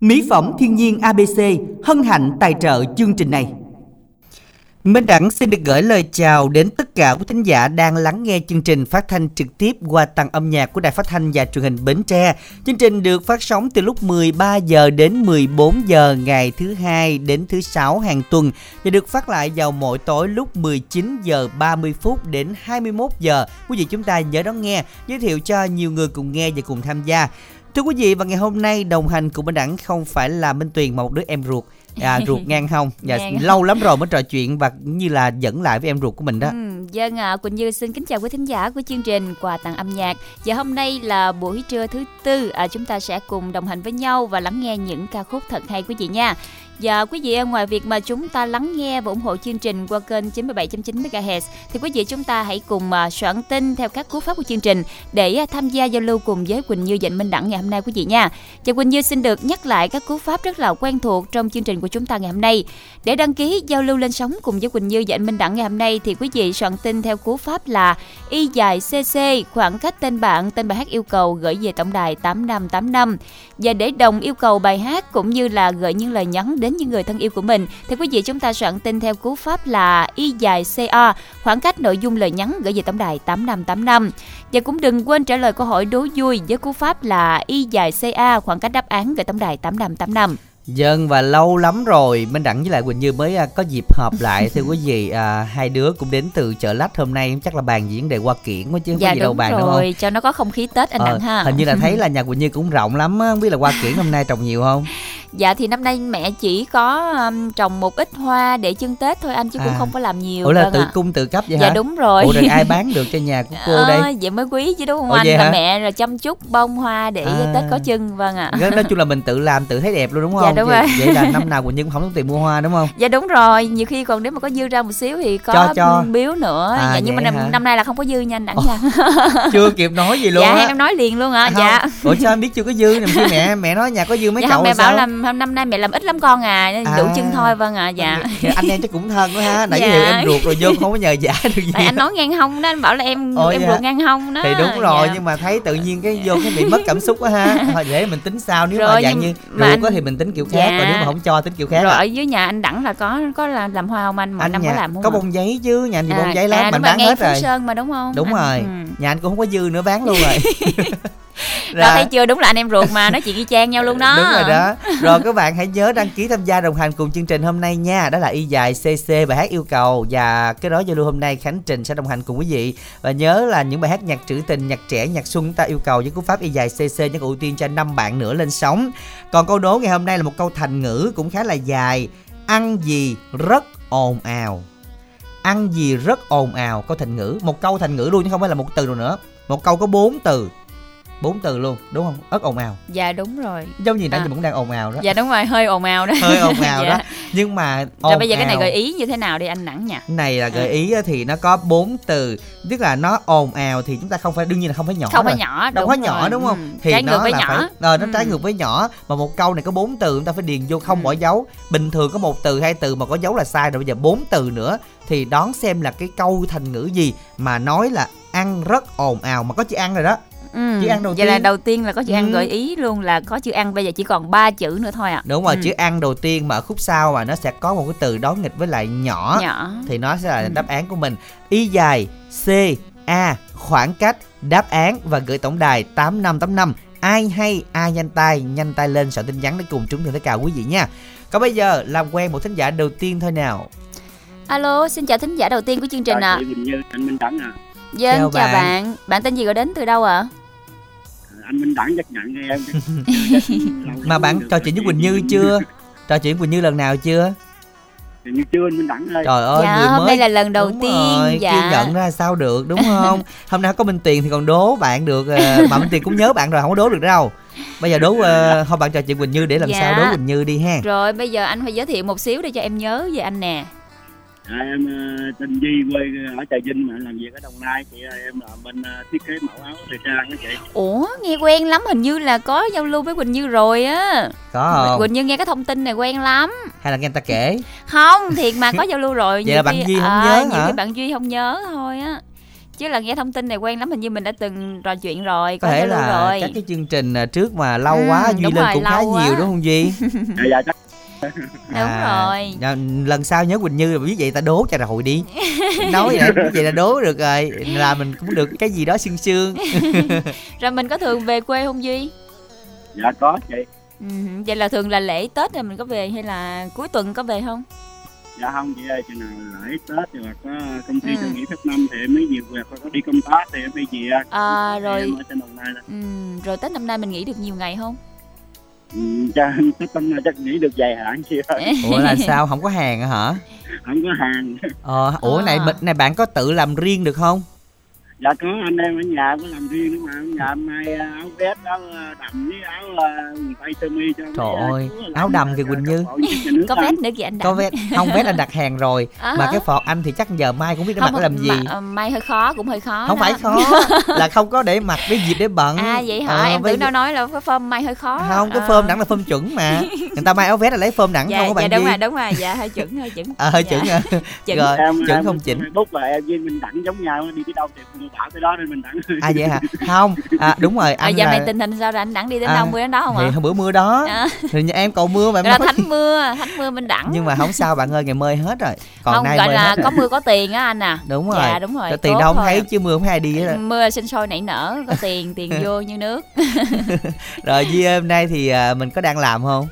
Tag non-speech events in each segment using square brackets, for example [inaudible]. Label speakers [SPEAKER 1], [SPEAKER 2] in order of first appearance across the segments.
[SPEAKER 1] Mỹ phẩm thiên nhiên ABC hân hạnh tài trợ chương trình này. Minh Đẳng xin được gửi lời chào đến tất cả quý thính giả đang lắng nghe chương trình phát thanh trực tiếp qua tầng âm nhạc của Đài Phát thanh và Truyền hình Bến Tre. Chương trình được phát sóng từ lúc 13 giờ đến 14 giờ ngày thứ hai đến thứ sáu hàng tuần và được phát lại vào mỗi tối lúc 19 giờ 30 phút đến 21 giờ. Quý vị chúng ta nhớ đón nghe, giới thiệu cho nhiều người cùng nghe và cùng tham gia. Thưa quý vị và ngày hôm nay đồng hành cùng Minh Đẳng không phải là Minh Tuyền mà một đứa em ruột. À, [laughs] ruột ngang hông. Và
[SPEAKER 2] Ngang
[SPEAKER 1] lâu lắm rồi mới trò chuyện và như là dẫn lại với em ruột của mình đó.
[SPEAKER 2] Ừ, dân à, Quỳnh Như xin kính chào quý thính giả của chương trình quà tặng âm nhạc. Và hôm nay là buổi trưa thứ tư à, chúng ta sẽ cùng đồng hành với nhau và lắng nghe những ca khúc thật hay quý vị nha và quý vị ờ, ngoài việc mà chúng ta lắng nghe và ủng hộ chương trình qua kênh 97.9 MHz, thì quý vị chúng ta hãy cùng ờ, soạn tin theo các cú pháp của chương trình để ờ, tham gia giao lưu cùng với Quỳnh Như Dạnh Minh Đẳng ngày hôm nay, quý vị nha. Và Quỳnh Như xin được nhắc lại các cú pháp rất là quen thuộc trong chương trình của chúng ta ngày hôm nay. Để đăng ký giao lưu lên sóng cùng với Quỳnh Như Dạnh Minh Đẳng ngày hôm nay, thì quý vị soạn tin theo cú pháp là y dài cc khoảng cách tên bạn, tên bài hát yêu cầu gửi về tổng đài 8585 và để đồng yêu cầu bài hát cũng như là gửi những lời nhắn đến những người thân yêu của mình, thì quý vị chúng ta soạn tin theo cú pháp là y dài ca khoảng cách nội dung lời nhắn gửi về tổng đài 8585 và cũng đừng quên trả lời câu hỏi đố vui với cú pháp là y dài ca khoảng cách đáp án gửi tổng đài 8585
[SPEAKER 1] Dân và lâu lắm rồi. Minh Đẳng với lại Quỳnh Như mới à, có dịp họp [laughs] lại. Thưa quý vị à, Hai đứa cũng đến từ chợ lách hôm nay. Chắc là bàn diễn đề qua kiển quá chứ không
[SPEAKER 2] dạ
[SPEAKER 1] có gì đâu
[SPEAKER 2] đúng
[SPEAKER 1] bàn đúng
[SPEAKER 2] rồi.
[SPEAKER 1] Không
[SPEAKER 2] cho nó có không khí tết anh
[SPEAKER 1] Ờ,
[SPEAKER 2] đặng ha.
[SPEAKER 1] Hình như là thấy [laughs] là nhà Quỳnh Như cũng rộng lắm á. Không biết là qua kiển hôm nay trồng nhiều không [laughs]
[SPEAKER 2] Dạ thì năm nay mẹ chỉ có um, trồng một ít hoa để chân Tết thôi anh chứ cũng
[SPEAKER 1] À.
[SPEAKER 2] không có làm nhiều.
[SPEAKER 1] Ủa là tự
[SPEAKER 2] ạ.
[SPEAKER 1] cung tự cấp vậy
[SPEAKER 2] Dạ
[SPEAKER 1] hả
[SPEAKER 2] đúng rồi.
[SPEAKER 1] Ủa rồi ai [laughs] bán được cho nhà của cô
[SPEAKER 2] Ờ,
[SPEAKER 1] đây
[SPEAKER 2] vậy mới quý chứ đúng không
[SPEAKER 1] Ủa
[SPEAKER 2] anh? Là
[SPEAKER 1] hả?
[SPEAKER 2] mẹ rồi chăm chút bông hoa để
[SPEAKER 1] À.
[SPEAKER 2] Tết có chân vâng ạ.
[SPEAKER 1] Nói [laughs] chung là mình tự làm tự thấy đẹp luôn đúng
[SPEAKER 2] Dạ,
[SPEAKER 1] không
[SPEAKER 2] đúng
[SPEAKER 1] vậy,
[SPEAKER 2] rồi.
[SPEAKER 1] vậy là năm [laughs] nào Quỳnh Như cũng không tốn tiền mua hoa đúng không
[SPEAKER 2] Dạ đúng rồi, nhiều khi còn nếu mà có dư ra một xíu thì có
[SPEAKER 1] Cho, cho.
[SPEAKER 2] biếu nữa.
[SPEAKER 1] À,
[SPEAKER 2] dạ, nhưng mà năm, năm nay là không có dư nha anh đẳng nha.
[SPEAKER 1] Chưa kịp nói gì luôn
[SPEAKER 2] dạ em nói liền luôn ạ.
[SPEAKER 1] À,
[SPEAKER 2] dạ.
[SPEAKER 1] Ủa sao em biết chưa có dư nè khi mẹ mẹ nói nhà có dư mấy
[SPEAKER 2] Dạ
[SPEAKER 1] chậu
[SPEAKER 2] không, mẹ bảo là năm nay mẹ làm ít lắm con à, nên đủ
[SPEAKER 1] À.
[SPEAKER 2] chân thôi vâng ạ. dạ.
[SPEAKER 1] anh em chắc cũng thân quá ha [laughs] nãy
[SPEAKER 2] Dạ.
[SPEAKER 1] giờ em ruột rồi vô không có nhờ giả [laughs] được gì
[SPEAKER 2] anh nói ngang hông đó, anh bảo là em
[SPEAKER 1] Ồ,
[SPEAKER 2] em
[SPEAKER 1] dạ.
[SPEAKER 2] ruột ngang hông đó.
[SPEAKER 1] thì đúng rồi
[SPEAKER 2] Dạ.
[SPEAKER 1] nhưng mà thấy tự nhiên cái vô cái bị mất cảm xúc quá ha [laughs] thôi để mình tính sao nếu mà
[SPEAKER 2] Rồi,
[SPEAKER 1] dạng
[SPEAKER 2] nhưng
[SPEAKER 1] như
[SPEAKER 2] mà
[SPEAKER 1] ruột
[SPEAKER 2] anh-
[SPEAKER 1] có thì mình tính kiểu khác
[SPEAKER 2] Dạ.
[SPEAKER 1] còn nếu mà không cho tính kiểu khác
[SPEAKER 2] rồi
[SPEAKER 1] à.
[SPEAKER 2] ở dưới nhà anh đẳng là có có là làm hoa không anh mỗi
[SPEAKER 1] anh
[SPEAKER 2] năm có làm không
[SPEAKER 1] có bông giấy chứ nhà anh thì bông
[SPEAKER 2] À,
[SPEAKER 1] giấy lắm
[SPEAKER 2] à,
[SPEAKER 1] mình bán hết rồi
[SPEAKER 2] Sơn mà đúng không
[SPEAKER 1] đúng rồi
[SPEAKER 2] ừ.
[SPEAKER 1] nhà anh cũng không có dư nữa bán luôn rồi
[SPEAKER 2] Rồi thấy chưa đúng là anh em ruột mà nói chuyện y chang nhau luôn đó
[SPEAKER 1] Đúng rồi đó. [laughs] Rồi các bạn hãy nhớ đăng ký tham gia đồng hành cùng chương trình hôm nay nha. Đó là y dài CC bài hát yêu cầu và cái đó giao lưu hôm nay Khánh Trình sẽ đồng hành cùng quý vị. Và nhớ là những bài hát nhạc trữ tình, nhạc trẻ, nhạc xuân ta yêu cầu với cú pháp y dài CC những ưu tiên cho năm bạn nữa lên sóng. Còn câu đố ngày hôm nay là một câu thành ngữ cũng khá là dài. Ăn gì rất ồn ào. Ăn gì rất ồn ào câu thành ngữ, một câu thành ngữ luôn chứ không phải là một từ nào nữa. Một câu có bốn từ. Bốn từ luôn, đúng không? Rất ồn ào
[SPEAKER 2] dạ đúng rồi
[SPEAKER 1] giống như nãy
[SPEAKER 2] À.
[SPEAKER 1] mình cũng đang ồn ào đó
[SPEAKER 2] dạ đúng rồi hơi ồn ào đó
[SPEAKER 1] hơi ồn ào [laughs]
[SPEAKER 2] Dạ.
[SPEAKER 1] đó nhưng mà
[SPEAKER 2] rồi bây giờ cái này
[SPEAKER 1] ào-
[SPEAKER 2] gợi ý như thế nào đi anh đẳng nha
[SPEAKER 1] này là gợi
[SPEAKER 2] À.
[SPEAKER 1] ý á thì nó có bốn từ tức là nó ồn ào thì chúng ta không phải đương nhiên là không phải nhỏ
[SPEAKER 2] không
[SPEAKER 1] rồi.
[SPEAKER 2] phải nhỏ
[SPEAKER 1] đâu
[SPEAKER 2] đúng
[SPEAKER 1] có nhỏ đúng không
[SPEAKER 2] Ừ.
[SPEAKER 1] thì
[SPEAKER 2] trái
[SPEAKER 1] nó
[SPEAKER 2] ngược với
[SPEAKER 1] là
[SPEAKER 2] nhỏ
[SPEAKER 1] phải ờ, nó
[SPEAKER 2] Ừ.
[SPEAKER 1] trái ngược với nhỏ mà một câu này có bốn từ chúng ta phải điền vô không
[SPEAKER 2] Ừ.
[SPEAKER 1] bỏ dấu bình thường có một từ hai từ mà có dấu là sai rồi bây giờ bốn từ nữa thì đón xem là cái câu thành ngữ gì mà nói là ăn rất ồn ào mà có chữ ăn rồi đó
[SPEAKER 2] ừ.
[SPEAKER 1] chữ ăn đầu
[SPEAKER 2] vậy là
[SPEAKER 1] tiên.
[SPEAKER 2] đầu tiên là có chữ ăn
[SPEAKER 1] Ừ.
[SPEAKER 2] gợi ý luôn là có chữ ăn bây giờ chỉ còn ba chữ nữa thôi ạ
[SPEAKER 1] đúng rồi
[SPEAKER 2] Ừ.
[SPEAKER 1] chữ ăn đầu tiên mà ở khúc sau mà nó sẽ có một cái từ đón nghịch với lại nhỏ
[SPEAKER 2] nhỏ
[SPEAKER 1] thì nó sẽ là
[SPEAKER 2] Ừ.
[SPEAKER 1] đáp án của mình y dài c a khoảng cách đáp án và gửi tổng đài 8585 ai hay ai nhanh tay nhanh tay lên soạn tin nhắn để cùng trúng thưởng tất cả quý vị nha còn bây giờ làm quen một thính giả đầu tiên thôi nào
[SPEAKER 2] alo xin chào thính giả đầu tiên của chương trình ạ
[SPEAKER 3] anh Minh Đẳng à.
[SPEAKER 2] Dân
[SPEAKER 1] Chào
[SPEAKER 2] chào,
[SPEAKER 1] bạn.
[SPEAKER 2] bạn bạn tên gì gọi đến từ đâu ạ
[SPEAKER 3] Anh Minh Đẳng chắc nhận nghe em. [laughs]
[SPEAKER 1] mà bạn trò chuyện với Quỳnh Như chưa? Trò chuyện Quỳnh Như lần nào chưa?
[SPEAKER 3] Thì như chưa anh Minh Đẳng ơi.
[SPEAKER 1] trời ơi
[SPEAKER 2] dạ
[SPEAKER 1] người
[SPEAKER 2] hôm
[SPEAKER 1] mới
[SPEAKER 2] nay là lần đầu
[SPEAKER 1] Đúng
[SPEAKER 2] tiên
[SPEAKER 1] rồi,
[SPEAKER 2] dạ.
[SPEAKER 1] chưa nhận ra sao được đúng không? [laughs] Hôm nay có Minh Tiền thì còn đố bạn được ờ, mà Minh Tiền cũng nhớ bạn rồi không có đố được đâu. Bây giờ đố thôi bạn trò chuyện Quỳnh Như để làm
[SPEAKER 2] Dạ.
[SPEAKER 1] sao đố Quỳnh Như đi ha.
[SPEAKER 2] Rồi bây giờ anh phải giới thiệu một xíu để cho em nhớ về anh nè
[SPEAKER 3] À, em ờ, tên Di quê ở Trà Vinh mà làm việc ở Đồng Nai. Chị ơi, em làm bên ờ, thiết kế mẫu áo thời trang đó chị.
[SPEAKER 2] ủa nghe quen lắm hình như là có giao lưu với quỳnh như rồi á
[SPEAKER 1] có không
[SPEAKER 2] quỳnh như nghe cái thông tin này quen lắm
[SPEAKER 1] hay là nghe người ta kể [laughs]
[SPEAKER 2] không thiệt mà có giao lưu rồi [laughs]
[SPEAKER 1] Vậy là bạn
[SPEAKER 2] khi-
[SPEAKER 1] Duy không
[SPEAKER 2] ờ,
[SPEAKER 1] nhớ
[SPEAKER 2] nhiều
[SPEAKER 1] hả?
[SPEAKER 2] khi bạn duy không nhớ thôi á chứ là nghe thông tin này quen lắm hình như mình đã từng trò chuyện rồi
[SPEAKER 1] có thể là
[SPEAKER 2] rồi.
[SPEAKER 1] các cái chương trình à, trước mà lâu ừ, quá duy lên rồi, cũng khá quá. nhiều đúng không duy [laughs]
[SPEAKER 3] dạ dạ chắc
[SPEAKER 2] đúng à, rồi.
[SPEAKER 1] dạ, lần sau nhớ quỳnh như biết vậy ta đố cho rồi đi. [laughs] Nói vậy vậy là đố được rồi là mình cũng được cái gì đó sương sương. [laughs]
[SPEAKER 2] Rồi mình có thường về quê không duy?
[SPEAKER 3] Dạ có chị.
[SPEAKER 2] Ừ, vậy là thường là lễ tết thì mình có về hay là cuối tuần có về không?
[SPEAKER 3] Dạ không chị ơi chừng nào lễ tết thì hoặc có công ty ừ. nghỉ phép năm thì em mới nhiều việc có đi công tác thì em mới về.
[SPEAKER 2] À rồi
[SPEAKER 3] em ở trên đồng nai
[SPEAKER 2] ừ, rồi tết năm nay mình nghỉ được nhiều ngày không
[SPEAKER 3] ừ, [laughs] chắc nay chắc nghỉ được dài hạn chị ơi [laughs]
[SPEAKER 1] ủa là sao? Không có hàng hả?
[SPEAKER 3] Không có hàng.
[SPEAKER 1] Ờ ủa à. này này bạn có tự làm riêng được không
[SPEAKER 3] dạ có anh em ở nhà có làm riêng mà ở nhà mai à, áo vest áo à, đầm với áo à, tây sơ mi cho
[SPEAKER 1] trời ơi áo đầm thì quỳnh như.
[SPEAKER 2] có vest nữa kìa anh
[SPEAKER 1] có vest. Không vest anh đặt hàng rồi à mà cái phọt anh thì chắc giờ mai cũng biết để mặc làm gì.
[SPEAKER 2] mà, mai hơi khó cũng hơi khó
[SPEAKER 1] không đó. phải khó [laughs] là không có để mặc cái dịp để bận.
[SPEAKER 2] À vậy hả? Ờ, em tưởng đâu nói là cái phơm mai hơi khó.
[SPEAKER 1] Không cái phơm đẳng là phơm chuẩn mà. Người ta may áo vest là lấy phơm đẳng
[SPEAKER 2] dạ,
[SPEAKER 1] không có
[SPEAKER 2] bạn
[SPEAKER 1] dạ,
[SPEAKER 2] đúng rồi đúng rồi. Dạ hơi chuẩn hơi chuẩn.
[SPEAKER 1] Hơi dạ. chuẩn [laughs] rồi chuẩn không chỉnh?
[SPEAKER 3] Bút là em với mình đẳng giống nhau đi tới đâu thì mình tới đó nên mình đẳng
[SPEAKER 1] à vậy hả? Không. À đúng rồi
[SPEAKER 2] anh à, giờ là... này tình hình sao rồi? Anh đẳng đi đến à, đâu mưa đến đó không
[SPEAKER 1] ạ? bữa mưa đó. À. thì nhà em cầu mưa mà
[SPEAKER 2] em là thánh mưa thánh mưa mình đẳng.
[SPEAKER 1] Nhưng mà không sao bạn ơi ngày mơi hết rồi.
[SPEAKER 2] Còn không, nay gọi là có mưa có tiền á anh à.
[SPEAKER 1] Đúng rồi.
[SPEAKER 2] dạ đúng rồi
[SPEAKER 1] có tiền đâu không thấy chứ mưa không ai đi hết
[SPEAKER 2] mưa sinh sôi nảy nở có tiền tiền [laughs] vô như nước.
[SPEAKER 1] Rồi [laughs] Duy hôm nay thì à, mình có đang làm không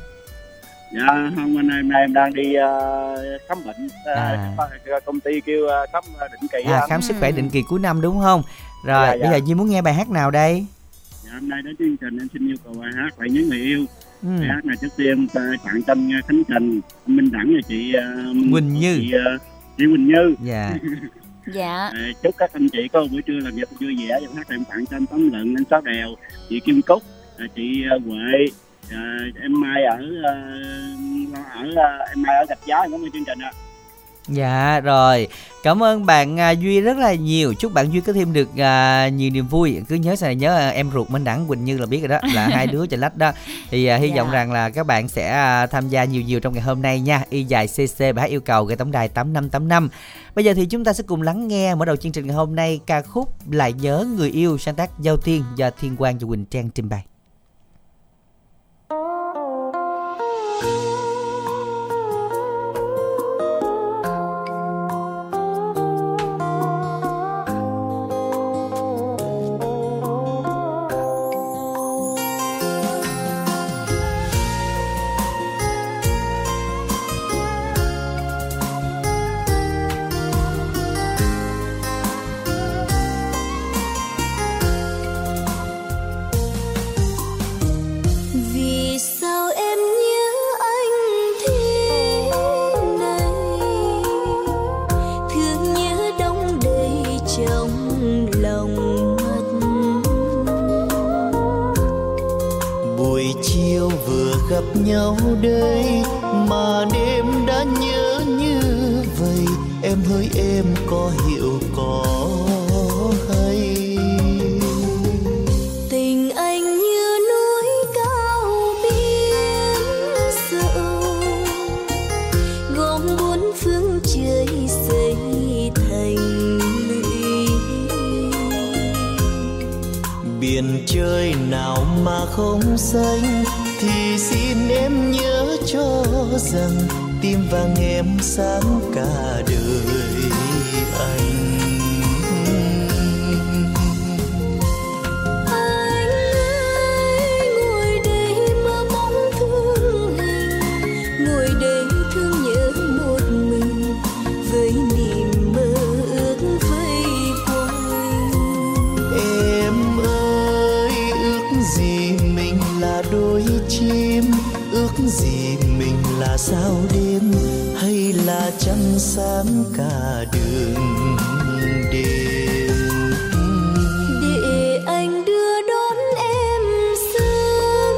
[SPEAKER 3] dạ không anh em nay em đang đi uh, khám bệnh uh, à. công ty kêu uh, khám định kỳ
[SPEAKER 1] à, khám sức khỏe định kỳ cuối năm đúng không? Rồi dạ, bây dạ. giờ Duy muốn nghe bài hát nào đây?
[SPEAKER 3] Dạ hôm nay đến chương trình em xin yêu cầu bài hát lại nhớ người yêu. Ừ. bài hát này trước tiên tặng tâm khánh trình minh đẳng và chị
[SPEAKER 1] uh, quỳnh như.
[SPEAKER 3] chị, uh, chị quỳnh như.
[SPEAKER 1] Dạ. [laughs]
[SPEAKER 2] Dạ.
[SPEAKER 3] Chúc các anh chị có một buổi trưa làm việc vui vẻ. Và hát em tặng cho anh tấm lận anh sáu đèo chị kim cúc chị uh, huệ à, em mai ở uh, ở uh, em mai ở gạch giá có chương trình ạ à.
[SPEAKER 1] Dạ rồi, cảm ơn bạn à, Duy rất là nhiều. Chúc bạn Duy có thêm được à, nhiều niềm vui. Cứ nhớ sao nhớ à, em ruột Minh Đẳng Quỳnh Như là biết rồi đó, là [laughs] hai đứa chạy lách đó. Thì à, hy dạ. vọng rằng là các bạn sẽ à, tham gia nhiều nhiều trong ngày hôm nay nha. Y dài CC bài yêu cầu gây tổng đài 8585. Bây giờ thì chúng ta sẽ cùng lắng nghe mở đầu chương trình ngày hôm nay ca khúc Lại nhớ người yêu sáng tác Giao Tiên do Thiên Quang và Quỳnh Trang trình bày.
[SPEAKER 4] phương trời xây thành lũy. Biển trời nào mà không xanh thì xin em nhớ cho rằng tim vàng em sáng cả đời. sáng cả đường đêm
[SPEAKER 5] để anh đưa đón em sớm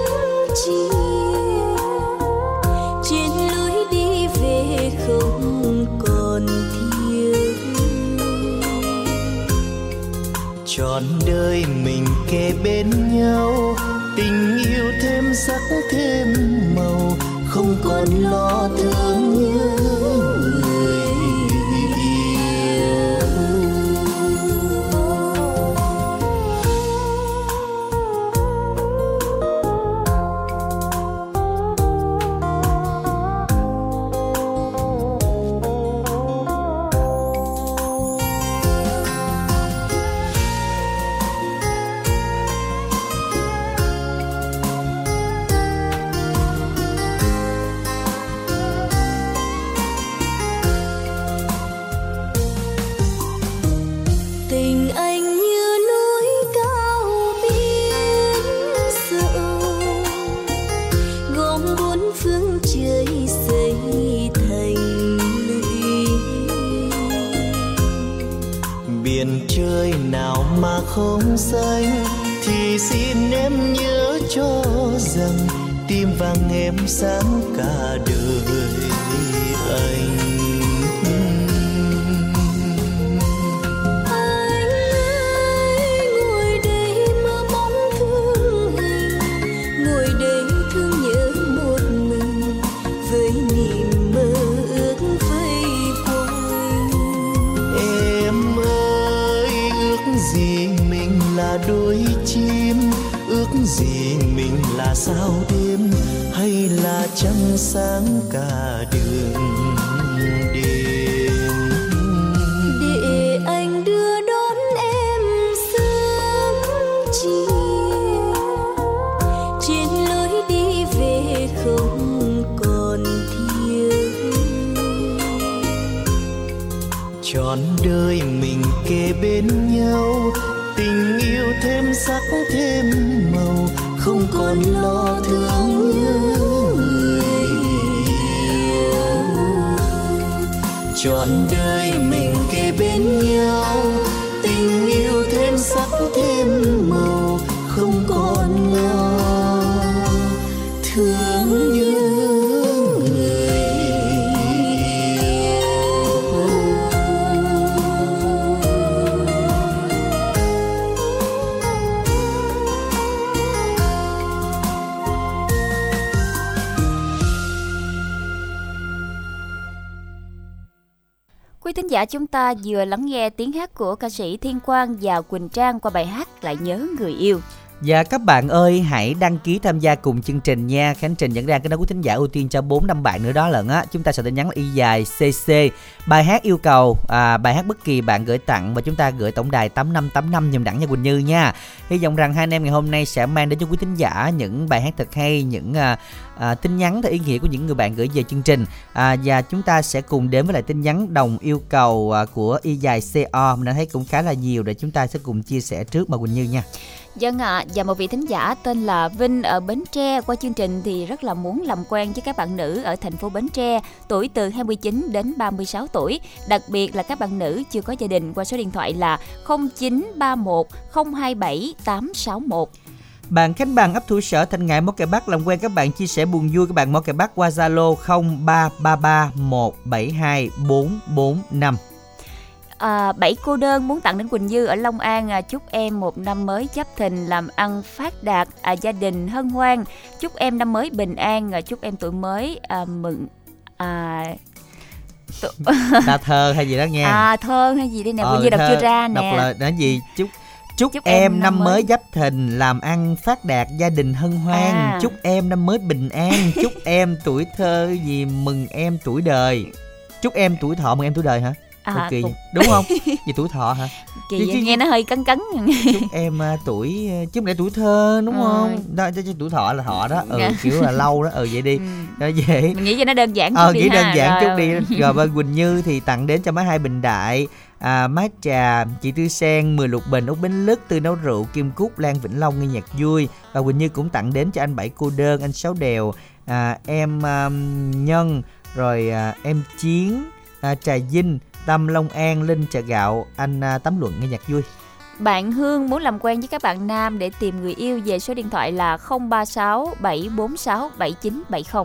[SPEAKER 5] chiều. Trên lối đi về không còn thiếu.
[SPEAKER 4] Trọn đời mình kề bên nhau tình yêu thêm sắc thêm màu không còn lo thương trọn đời mình kề bên nhau, tình yêu thêm sắc thêm màu, không còn lo thương nhớ
[SPEAKER 2] người trọn đời mình kề bên nhau giả chúng ta vừa lắng nghe tiếng hát của ca sĩ Thiên Quang và Quỳnh Trang qua bài hát Lại nhớ người yêu.
[SPEAKER 1] Và các bạn ơi, hãy đăng ký tham gia cùng chương trình nha. Khánh Trình dẫn ra cái đó của thính giả ưu tiên cho 4 năm bạn nữa đó lận á. Chúng ta sẽ tin nhắn là y dài CC. Bài hát yêu cầu, à, bài hát bất kỳ bạn gửi tặng và chúng ta gửi tổng đài 8585 nhầm đẳng cho Quỳnh Như nha. Hy vọng rằng hai anh em ngày hôm nay sẽ mang đến cho quý thính giả những bài hát thật hay, những à, à, tin nhắn theo ý nghĩa của những người bạn gửi về chương trình. À, và chúng ta sẽ cùng đến với lại tin nhắn đồng yêu cầu à, của y dài CO. Mình đã thấy cũng khá là nhiều để chúng ta sẽ cùng chia sẻ trước mà Quỳnh Như nha.
[SPEAKER 2] Dân ạ, à, và một vị thính giả tên là Vinh ở Bến Tre qua chương trình thì rất là muốn làm quen với các bạn nữ ở thành phố Bến Tre, tuổi từ 29 đến 36 tuổi, đặc biệt là các bạn nữ chưa có gia đình qua số điện thoại là 0931 027 861.
[SPEAKER 1] Bạn Khánh Bằng ấp thủ sở Thanh Ngãi Mó Kè Bắc làm quen các bạn chia sẻ buồn vui các bạn Mó Kè Bắc qua Zalo 0333 172 445.
[SPEAKER 2] À, bảy cô đơn muốn tặng đến Quỳnh Dư ở Long An à, chúc em một năm mới chấp thìn làm ăn phát đạt à, gia đình hân hoan. Chúc em năm mới bình an à, chúc em tuổi mới à, mừng à, [laughs]
[SPEAKER 1] ta thơ hay gì đó nghe.
[SPEAKER 2] À thơ hay gì đi nè ờ, Quỳnh Dư đọc chưa ra nè.
[SPEAKER 1] đọc là nói gì? Chúc chúc, chúc em, em năm mới, mới giáp thìn làm ăn phát đạt gia đình hân hoan. À. chúc em năm mới bình an chúc em tuổi thơ gì mừng em tuổi đời. Chúc em tuổi thọ mừng em tuổi đời hả à, kỳ cũng... đúng không? [laughs] Vì tuổi thọ hả?
[SPEAKER 2] Kỳ chứ, chứ, nghe nó hơi cấn cấn.
[SPEAKER 1] Chúc em uh, tuổi à, chứ không lẽ tuổi thơ đúng ừ. không? Đó chứ tuổi thọ là thọ đó. Ừ dạ. kiểu là lâu đó. Ừ vậy đi. Ừ. đó vậy.
[SPEAKER 2] Mình nghĩ cho nó đơn giản chút
[SPEAKER 1] ờ,
[SPEAKER 2] đi
[SPEAKER 1] nghĩ đơn giản chút đi. rồi. [laughs] Bên quỳnh như thì tặng đến cho máy hai bình đại. À, mát trà chị tư sen mười lục bình út bến lức từ nấu rượu kim cúc lan vĩnh long nghe nhạc vui. Và quỳnh như cũng tặng đến cho anh bảy cô đơn anh sáu đèo. À, em um, nhân rồi à, em chiến à, trà vinh Tâm Long An, Linh Chợ Gạo, anh à, Tấm Luận nghe nhạc vui.
[SPEAKER 2] Bạn Hương muốn làm quen với các bạn nam để tìm người yêu về số điện thoại là 036 746 7970.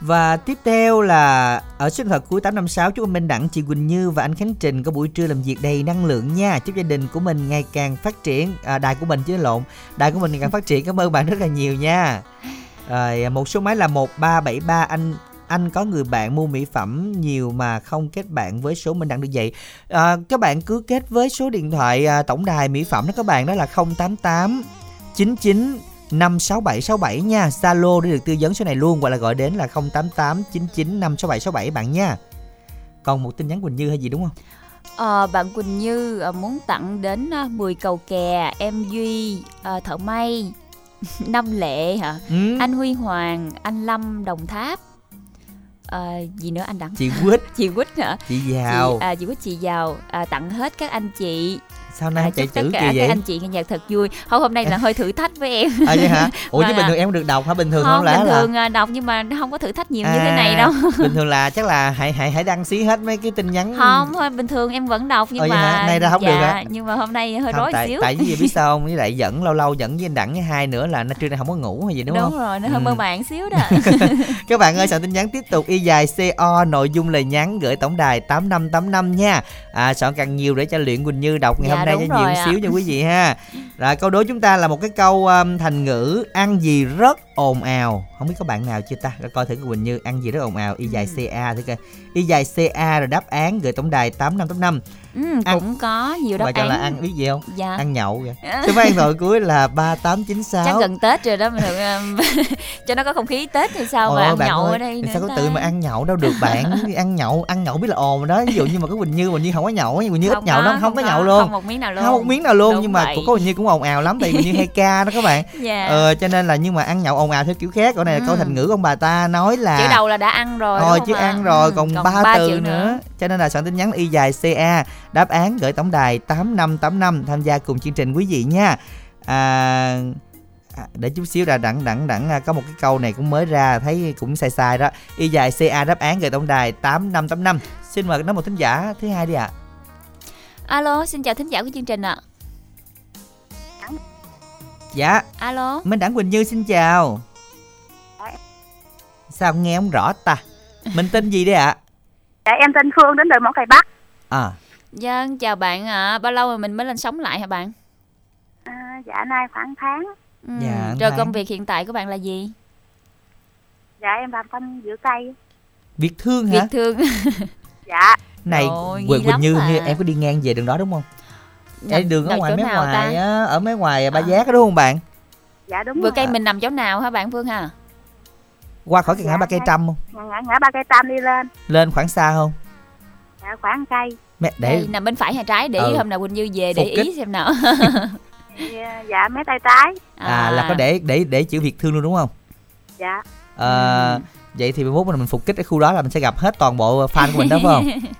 [SPEAKER 1] Và tiếp theo là ở điện thoại cuối 856 chúc anh Minh Đẳng, chị Quỳnh Như và anh Khánh Trình có buổi trưa làm việc đầy năng lượng nha. Chúc gia đình của mình ngày càng phát triển. À, đài của mình chứ lộn. Đài của mình ngày càng phát triển. Cảm ơn bạn rất là nhiều nha. Rồi một số máy là 1373 anh anh có người bạn mua mỹ phẩm nhiều mà không kết bạn với số mình đang được vậy à, các bạn cứ kết với số điện thoại à, tổng đài mỹ phẩm đó các bạn đó là 088 99 56767 nha. Zalo để được tư vấn số này luôn hoặc là gọi đến là 088 99 56767 bạn nha. Còn một tin nhắn Quỳnh Như hay gì đúng không?
[SPEAKER 2] À, bạn Quỳnh Như à, muốn tặng đến à, 10 cầu kè em Duy Thợ May [laughs] Năm Lệ hả? Ừ. anh Huy Hoàng anh Lâm Đồng Tháp à, gì nữa anh đặng?
[SPEAKER 1] Chị quýt. [laughs]
[SPEAKER 2] Chị quýt hả?
[SPEAKER 1] Chị giàu.
[SPEAKER 2] Chị, à, chị quýt chị giàu. À, tặng hết các anh chị
[SPEAKER 1] sao nay
[SPEAKER 2] À,
[SPEAKER 1] chạy chữ kỳ vậy?
[SPEAKER 2] anh chị nghe nhạc thật vui. Không hôm nay là hơi thử thách với em.
[SPEAKER 1] À vậy hả? [laughs] Ủa chứ bình thường em được đọc hả? Bình thường không,
[SPEAKER 2] không
[SPEAKER 1] lẽ
[SPEAKER 2] bình
[SPEAKER 1] là
[SPEAKER 2] thường à, đọc nhưng mà không có thử thách nhiều như thế
[SPEAKER 1] À,
[SPEAKER 2] này đâu.
[SPEAKER 1] bình thường là chắc là hãy hãy hãy đăng xí hết mấy cái tin nhắn.
[SPEAKER 2] Không thôi bình thường em vẫn đọc nhưng
[SPEAKER 1] vậy
[SPEAKER 2] mà?
[SPEAKER 1] Nay ra không
[SPEAKER 2] dạ,
[SPEAKER 1] được hả?
[SPEAKER 2] nhưng mà hôm nay hơi
[SPEAKER 1] Không,
[SPEAKER 2] rối
[SPEAKER 1] tại
[SPEAKER 2] xíu.
[SPEAKER 1] tại vì biết sao không? [laughs] Với lại dẫn lâu lâu dẫn với anh đẳng với hai nữa là nó trưa nay không có ngủ hay gì đúng, không?
[SPEAKER 2] rồi nó hơi
[SPEAKER 1] Ừ.
[SPEAKER 2] mơ màng xíu đó. [laughs]
[SPEAKER 1] Các bạn ơi soạn tin nhắn tiếp tục. Y dài co nội dung lời nhắn gửi tổng đài tám năm tám năm nha. À soạn càng nhiều để cho luyện quỳnh như đọc ngày
[SPEAKER 2] Dạ,
[SPEAKER 1] nay cho nhiều
[SPEAKER 2] ạ.
[SPEAKER 1] xíu nha quý vị ha. Rồi câu đố chúng ta là một cái câu um, thành ngữ ăn gì rất ồn ào. Không biết có bạn nào chưa ta? Rồi coi thử quỳnh như ăn gì rất ồn ào. Y dài
[SPEAKER 2] Ừ.
[SPEAKER 1] ca thử coi. Y dài ca rồi đáp án gửi tổng đài tám năm tám năm
[SPEAKER 2] ừ,
[SPEAKER 1] Ăn-
[SPEAKER 2] cũng có nhiều
[SPEAKER 1] mà chọn
[SPEAKER 2] án.
[SPEAKER 1] là ăn biết gì không?
[SPEAKER 2] Dạ.
[SPEAKER 1] Ăn nhậu kìa. Số máy điện thoại cuối là ba tám chín
[SPEAKER 2] chắc
[SPEAKER 1] sáu
[SPEAKER 2] gần tết rồi đó mình um, [laughs] cho nó có không khí tết thì sao mà ăn nhậu ở đây
[SPEAKER 1] sao có
[SPEAKER 2] ta?
[SPEAKER 1] tự mà ăn nhậu đâu được bạn. [laughs] Ăn nhậu ăn nhậu biết là ồn rồi đó. Ví dụ như mà có quỳnh như quỳnh như không có nhậu quỳnh như ít nhậu lắm không có nhậu luôn.
[SPEAKER 2] không một miếng nào luôn
[SPEAKER 1] không một miếng nào luôn
[SPEAKER 2] Đúng
[SPEAKER 1] nhưng mà
[SPEAKER 2] vậy.
[SPEAKER 1] cũng có quỳnh như cũng ồn ào lắm tại quỳnh như hay ca đó các bạn. [laughs]
[SPEAKER 2] Dạ.
[SPEAKER 1] Ờ cho nên là nhưng mà ăn nhậu ồn ào theo kiểu khác. Còn này là câu
[SPEAKER 2] Ừ.
[SPEAKER 1] thành ngữ ông bà ta nói là
[SPEAKER 2] chữ đầu là đã ăn rồi đúng
[SPEAKER 1] chứ
[SPEAKER 2] không
[SPEAKER 1] ăn rồi
[SPEAKER 2] Ừ,
[SPEAKER 1] còn ba
[SPEAKER 2] ba
[SPEAKER 1] từ nữa. Cho nên là soạn tin nhắn y dài CA đáp án gửi tổng đài 8585 tham gia cùng chương trình quý vị nha. À, à, để chút xíu là đặng đặng đặng à, có một cái câu này cũng mới ra thấy cũng sai sai đó. Y dài CA đáp án gửi tổng đài 8585. Xin mời nói một thính giả thứ hai đi ạ.
[SPEAKER 2] alo xin chào thính giả của chương trình ạ
[SPEAKER 1] Dạ,
[SPEAKER 2] alo
[SPEAKER 1] Minh Đẳng Quỳnh Như xin chào. Sao nghe không rõ ta? Mình tên gì đấy ạ?
[SPEAKER 6] Dạ em tên Phương đến từ Mỏ Cày Bắc.
[SPEAKER 1] À,
[SPEAKER 2] Dân chào bạn ạ bao lâu rồi mình mới lên sống lại hả bạn
[SPEAKER 6] À, dạ nay khoảng tháng.
[SPEAKER 2] ừ.
[SPEAKER 1] Dạ,
[SPEAKER 2] rồi
[SPEAKER 1] tháng.
[SPEAKER 2] công việc hiện tại của bạn là gì
[SPEAKER 6] Dạ em làm công giữ cây.
[SPEAKER 1] Việt Thương hả?
[SPEAKER 2] Việt thương [laughs]
[SPEAKER 6] Dạ.
[SPEAKER 1] này Quỳnh Quỳnh Như như em có đi ngang về đường đó đúng không? Ở đường ở ngoài mấy ngoài á, ở mấy ngoài ba
[SPEAKER 2] À.
[SPEAKER 1] giác đó đúng không bạn?
[SPEAKER 6] Dạ đúng
[SPEAKER 2] vừa
[SPEAKER 6] rồi.
[SPEAKER 2] cây mình nằm chỗ nào hả bạn Phương hả
[SPEAKER 1] Qua khỏi cái ngã
[SPEAKER 6] Dạ,
[SPEAKER 1] ba cây trăm không?
[SPEAKER 6] Ngã, ngã, ngã ba cây tam đi lên.
[SPEAKER 1] Lên khoảng xa không?
[SPEAKER 6] Dạ khoảng cây.
[SPEAKER 1] Mẹ để
[SPEAKER 2] Đây, nằm bên phải hay trái để
[SPEAKER 1] Ừ.
[SPEAKER 2] hôm nào Quỳnh Như về để
[SPEAKER 1] Phục
[SPEAKER 2] ý
[SPEAKER 1] kích.
[SPEAKER 2] xem nào [laughs]
[SPEAKER 6] Dạ, dạ mấy tay trái.
[SPEAKER 1] à, là có để để để chữ Việt Thương luôn đúng không?
[SPEAKER 6] Dạ.
[SPEAKER 1] Ờ,
[SPEAKER 2] Ừ.
[SPEAKER 1] vậy thì 11 mình phục kích cái khu đó là mình sẽ gặp hết toàn bộ fan của mình đó phải không? [laughs]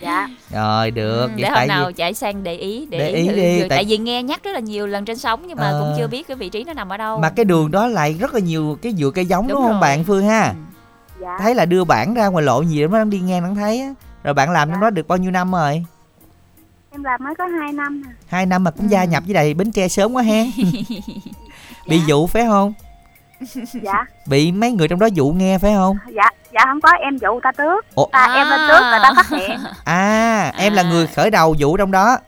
[SPEAKER 6] Dạ.
[SPEAKER 1] Rồi được,
[SPEAKER 2] Ừ,
[SPEAKER 1] vậy
[SPEAKER 2] để hôm nào
[SPEAKER 1] vì
[SPEAKER 2] chạy sang để ý để,
[SPEAKER 1] Để ý
[SPEAKER 2] thử
[SPEAKER 1] đi, tại-
[SPEAKER 2] tại... vì nghe nhắc rất là nhiều lần trên sóng nhưng mà
[SPEAKER 1] Ờ.
[SPEAKER 2] cũng chưa biết cái vị trí nó nằm ở đâu
[SPEAKER 1] mà cái đường đó lại rất là nhiều cái dừa cây giống đúng,
[SPEAKER 2] Đúng
[SPEAKER 1] không
[SPEAKER 2] rồi.
[SPEAKER 1] bạn Phương ha?
[SPEAKER 2] Ừ.
[SPEAKER 6] Dạ.
[SPEAKER 1] Thấy là đưa bản ra ngoài lộ gì đó nó đi ngang nó thấy á. Rồi bạn làm trong
[SPEAKER 6] Dạ.
[SPEAKER 1] đó được bao nhiêu năm rồi?
[SPEAKER 6] Em làm mới có 2 năm. à.
[SPEAKER 1] Hai năm mà cũng
[SPEAKER 2] Ừ.
[SPEAKER 1] gia nhập với lại Bến Tre sớm quá hen. [laughs] Bị
[SPEAKER 6] Dạ.
[SPEAKER 1] dụ phải không?
[SPEAKER 6] Dạ.
[SPEAKER 1] Bị mấy người trong đó dụ nghe phải không?
[SPEAKER 6] Dạ. Dạ không có em dụ ta trước.
[SPEAKER 1] Ủa?
[SPEAKER 6] Ta em lên trước rồi ta phát hiện.
[SPEAKER 1] À, em là
[SPEAKER 2] À.
[SPEAKER 1] người khởi đầu vụ trong đó.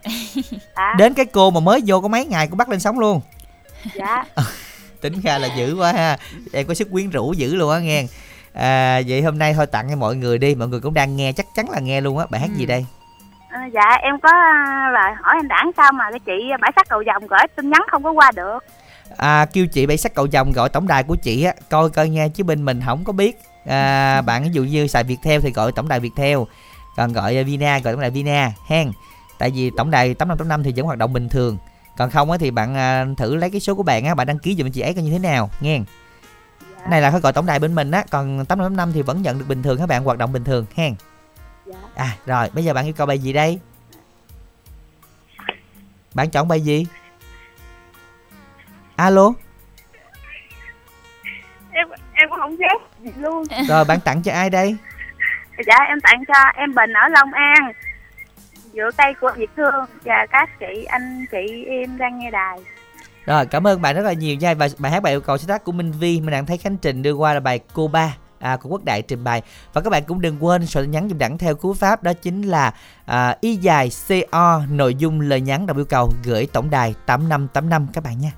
[SPEAKER 6] Dạ.
[SPEAKER 1] Đến cái cô mà mới vô có mấy ngày cũng bắt lên sóng luôn.
[SPEAKER 6] Dạ. [laughs]
[SPEAKER 1] Tính ra là dữ quá ha. Em có sức quyến rũ dữ luôn á nghe. À, vậy hôm nay thôi tặng cho mọi người đi, mọi người cũng đang nghe chắc chắn là nghe luôn á. Bài hát gì
[SPEAKER 2] Ừ.
[SPEAKER 1] đây?
[SPEAKER 6] À, dạ em có à, lời hỏi anh đảng sao mà cái chị bãi sắc cầu vòng gửi tin nhắn không có qua được.
[SPEAKER 1] À, kêu chị bảy sắc cậu chồng gọi tổng đài của chị á, coi coi nghe chứ bên mình không có biết. À, bạn ví dụ như xài Viettel thì gọi tổng đài Viettel, còn gọi à, Vina gọi tổng đài Vina, hen. Tại vì tổng đài 8585 thì vẫn hoạt động bình thường. Còn không á thì bạn à, thử lấy cái số của bạn á, bạn đăng ký giùm chị ấy coi như thế nào, nghe.
[SPEAKER 6] Dạ.
[SPEAKER 1] Này là phải gọi tổng đài bên mình á, còn 8585 thì vẫn nhận được bình thường các bạn hoạt động bình thường, hen.
[SPEAKER 6] Dạ.
[SPEAKER 1] À rồi, bây giờ bạn yêu cầu bài gì đây? Bạn chọn bài gì? Alo,
[SPEAKER 6] Em em cũng không biết gì luôn.
[SPEAKER 1] rồi bạn tặng cho ai đây?
[SPEAKER 6] Dạ em tặng cho em Bình ở Long An Dựa cây của Việt Thương Và các chị anh chị em đang nghe đài
[SPEAKER 1] rồi, cảm ơn bạn rất là nhiều nha. Và bài hát bài yêu cầu sáng tác của Minh Vi, mình đang thấy Khánh Trình đưa qua là bài Cô Ba. À, của Quốc Đại trình bày và các bạn cũng đừng quên soạn nhắn dùm đẳng theo cú pháp đó chính là à, y dài co nội dung lời nhắn đọc yêu cầu gửi tổng đài 8585 các bạn nha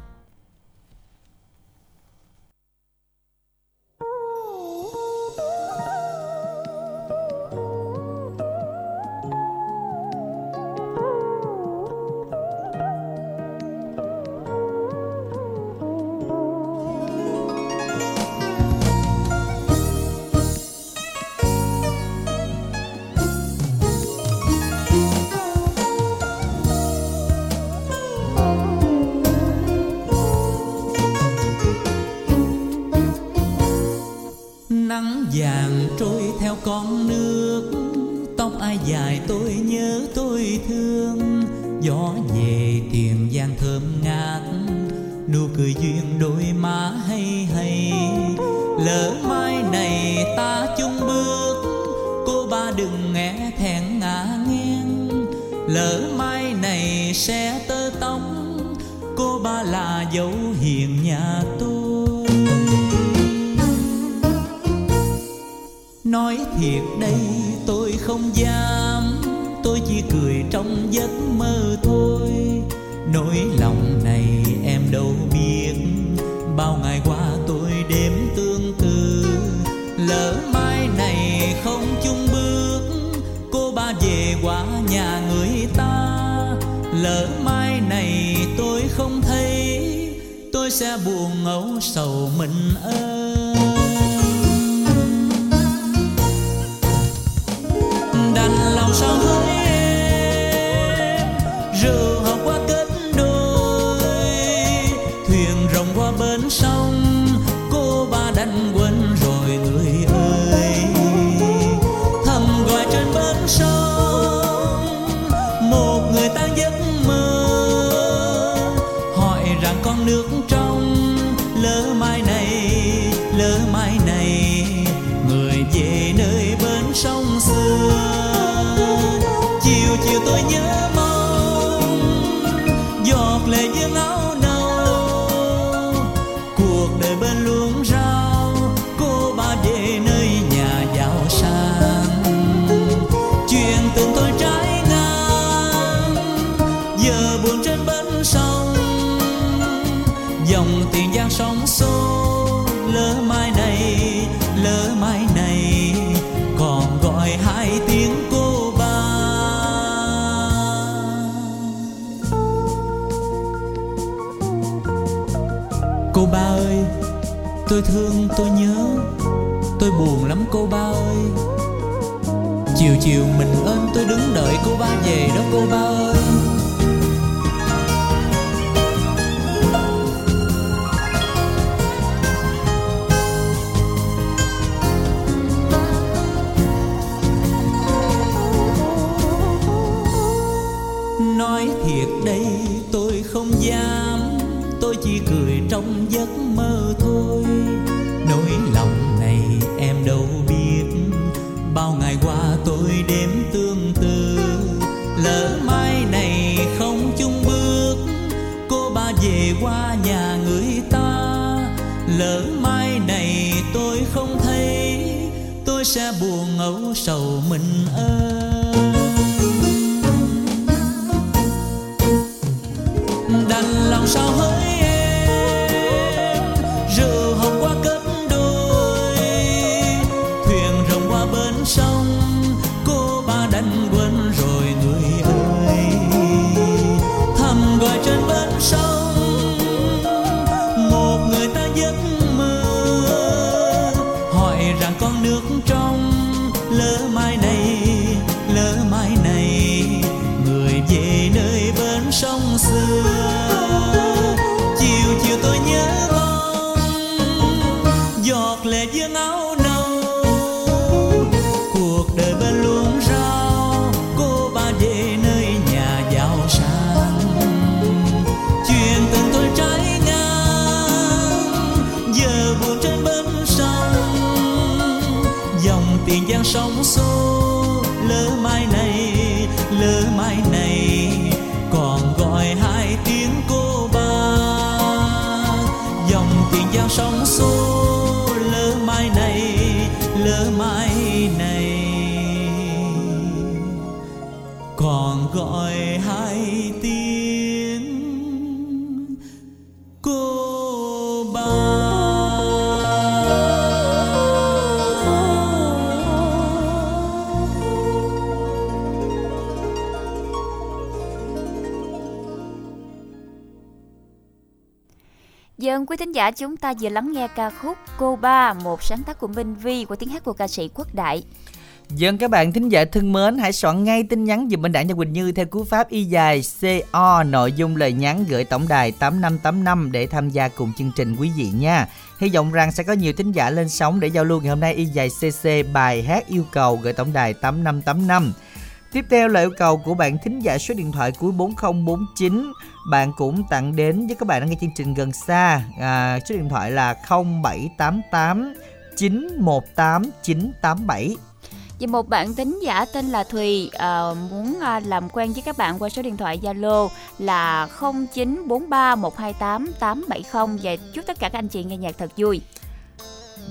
[SPEAKER 7] chỉ cười trong giấc mơ thôi. Nỗi lòng này em đâu biết. Bao ngày qua tôi đêm tương tư lỡ mai này không chung bước, cô ba về qua nhà người ta. Lỡ mai này tôi không thấy, tôi sẽ buồn âu sầu mình ơi.
[SPEAKER 2] quý thính giả, chúng ta vừa lắng nghe ca khúc Cô Ba, một sáng tác của Minh Vi của tiếng hát của ca sĩ Quốc Đại.
[SPEAKER 1] Dân các bạn thính giả thân mến, hãy soạn ngay tin nhắn dùm bên đảng cho Quỳnh Như theo cú pháp y dài CO nội dung lời nhắn gửi tổng đài 8585 để tham gia cùng chương trình quý vị nha. Hy vọng rằng sẽ có nhiều thính giả lên sóng để giao lưu ngày hôm nay y dài CC bài hát yêu cầu gửi tổng đài 8585. Tiếp theo là yêu cầu của bạn thính giả số điện thoại cuối 4049 Bạn cũng tặng đến với các bạn đang nghe chương trình gần xa à, Số điện thoại là 0788 918 987
[SPEAKER 2] Và một bạn tính giả tên là Thùy à, muốn à, làm quen với các bạn qua số điện thoại Zalo là 0943 128 870 và chúc tất cả các anh chị nghe nhạc thật vui.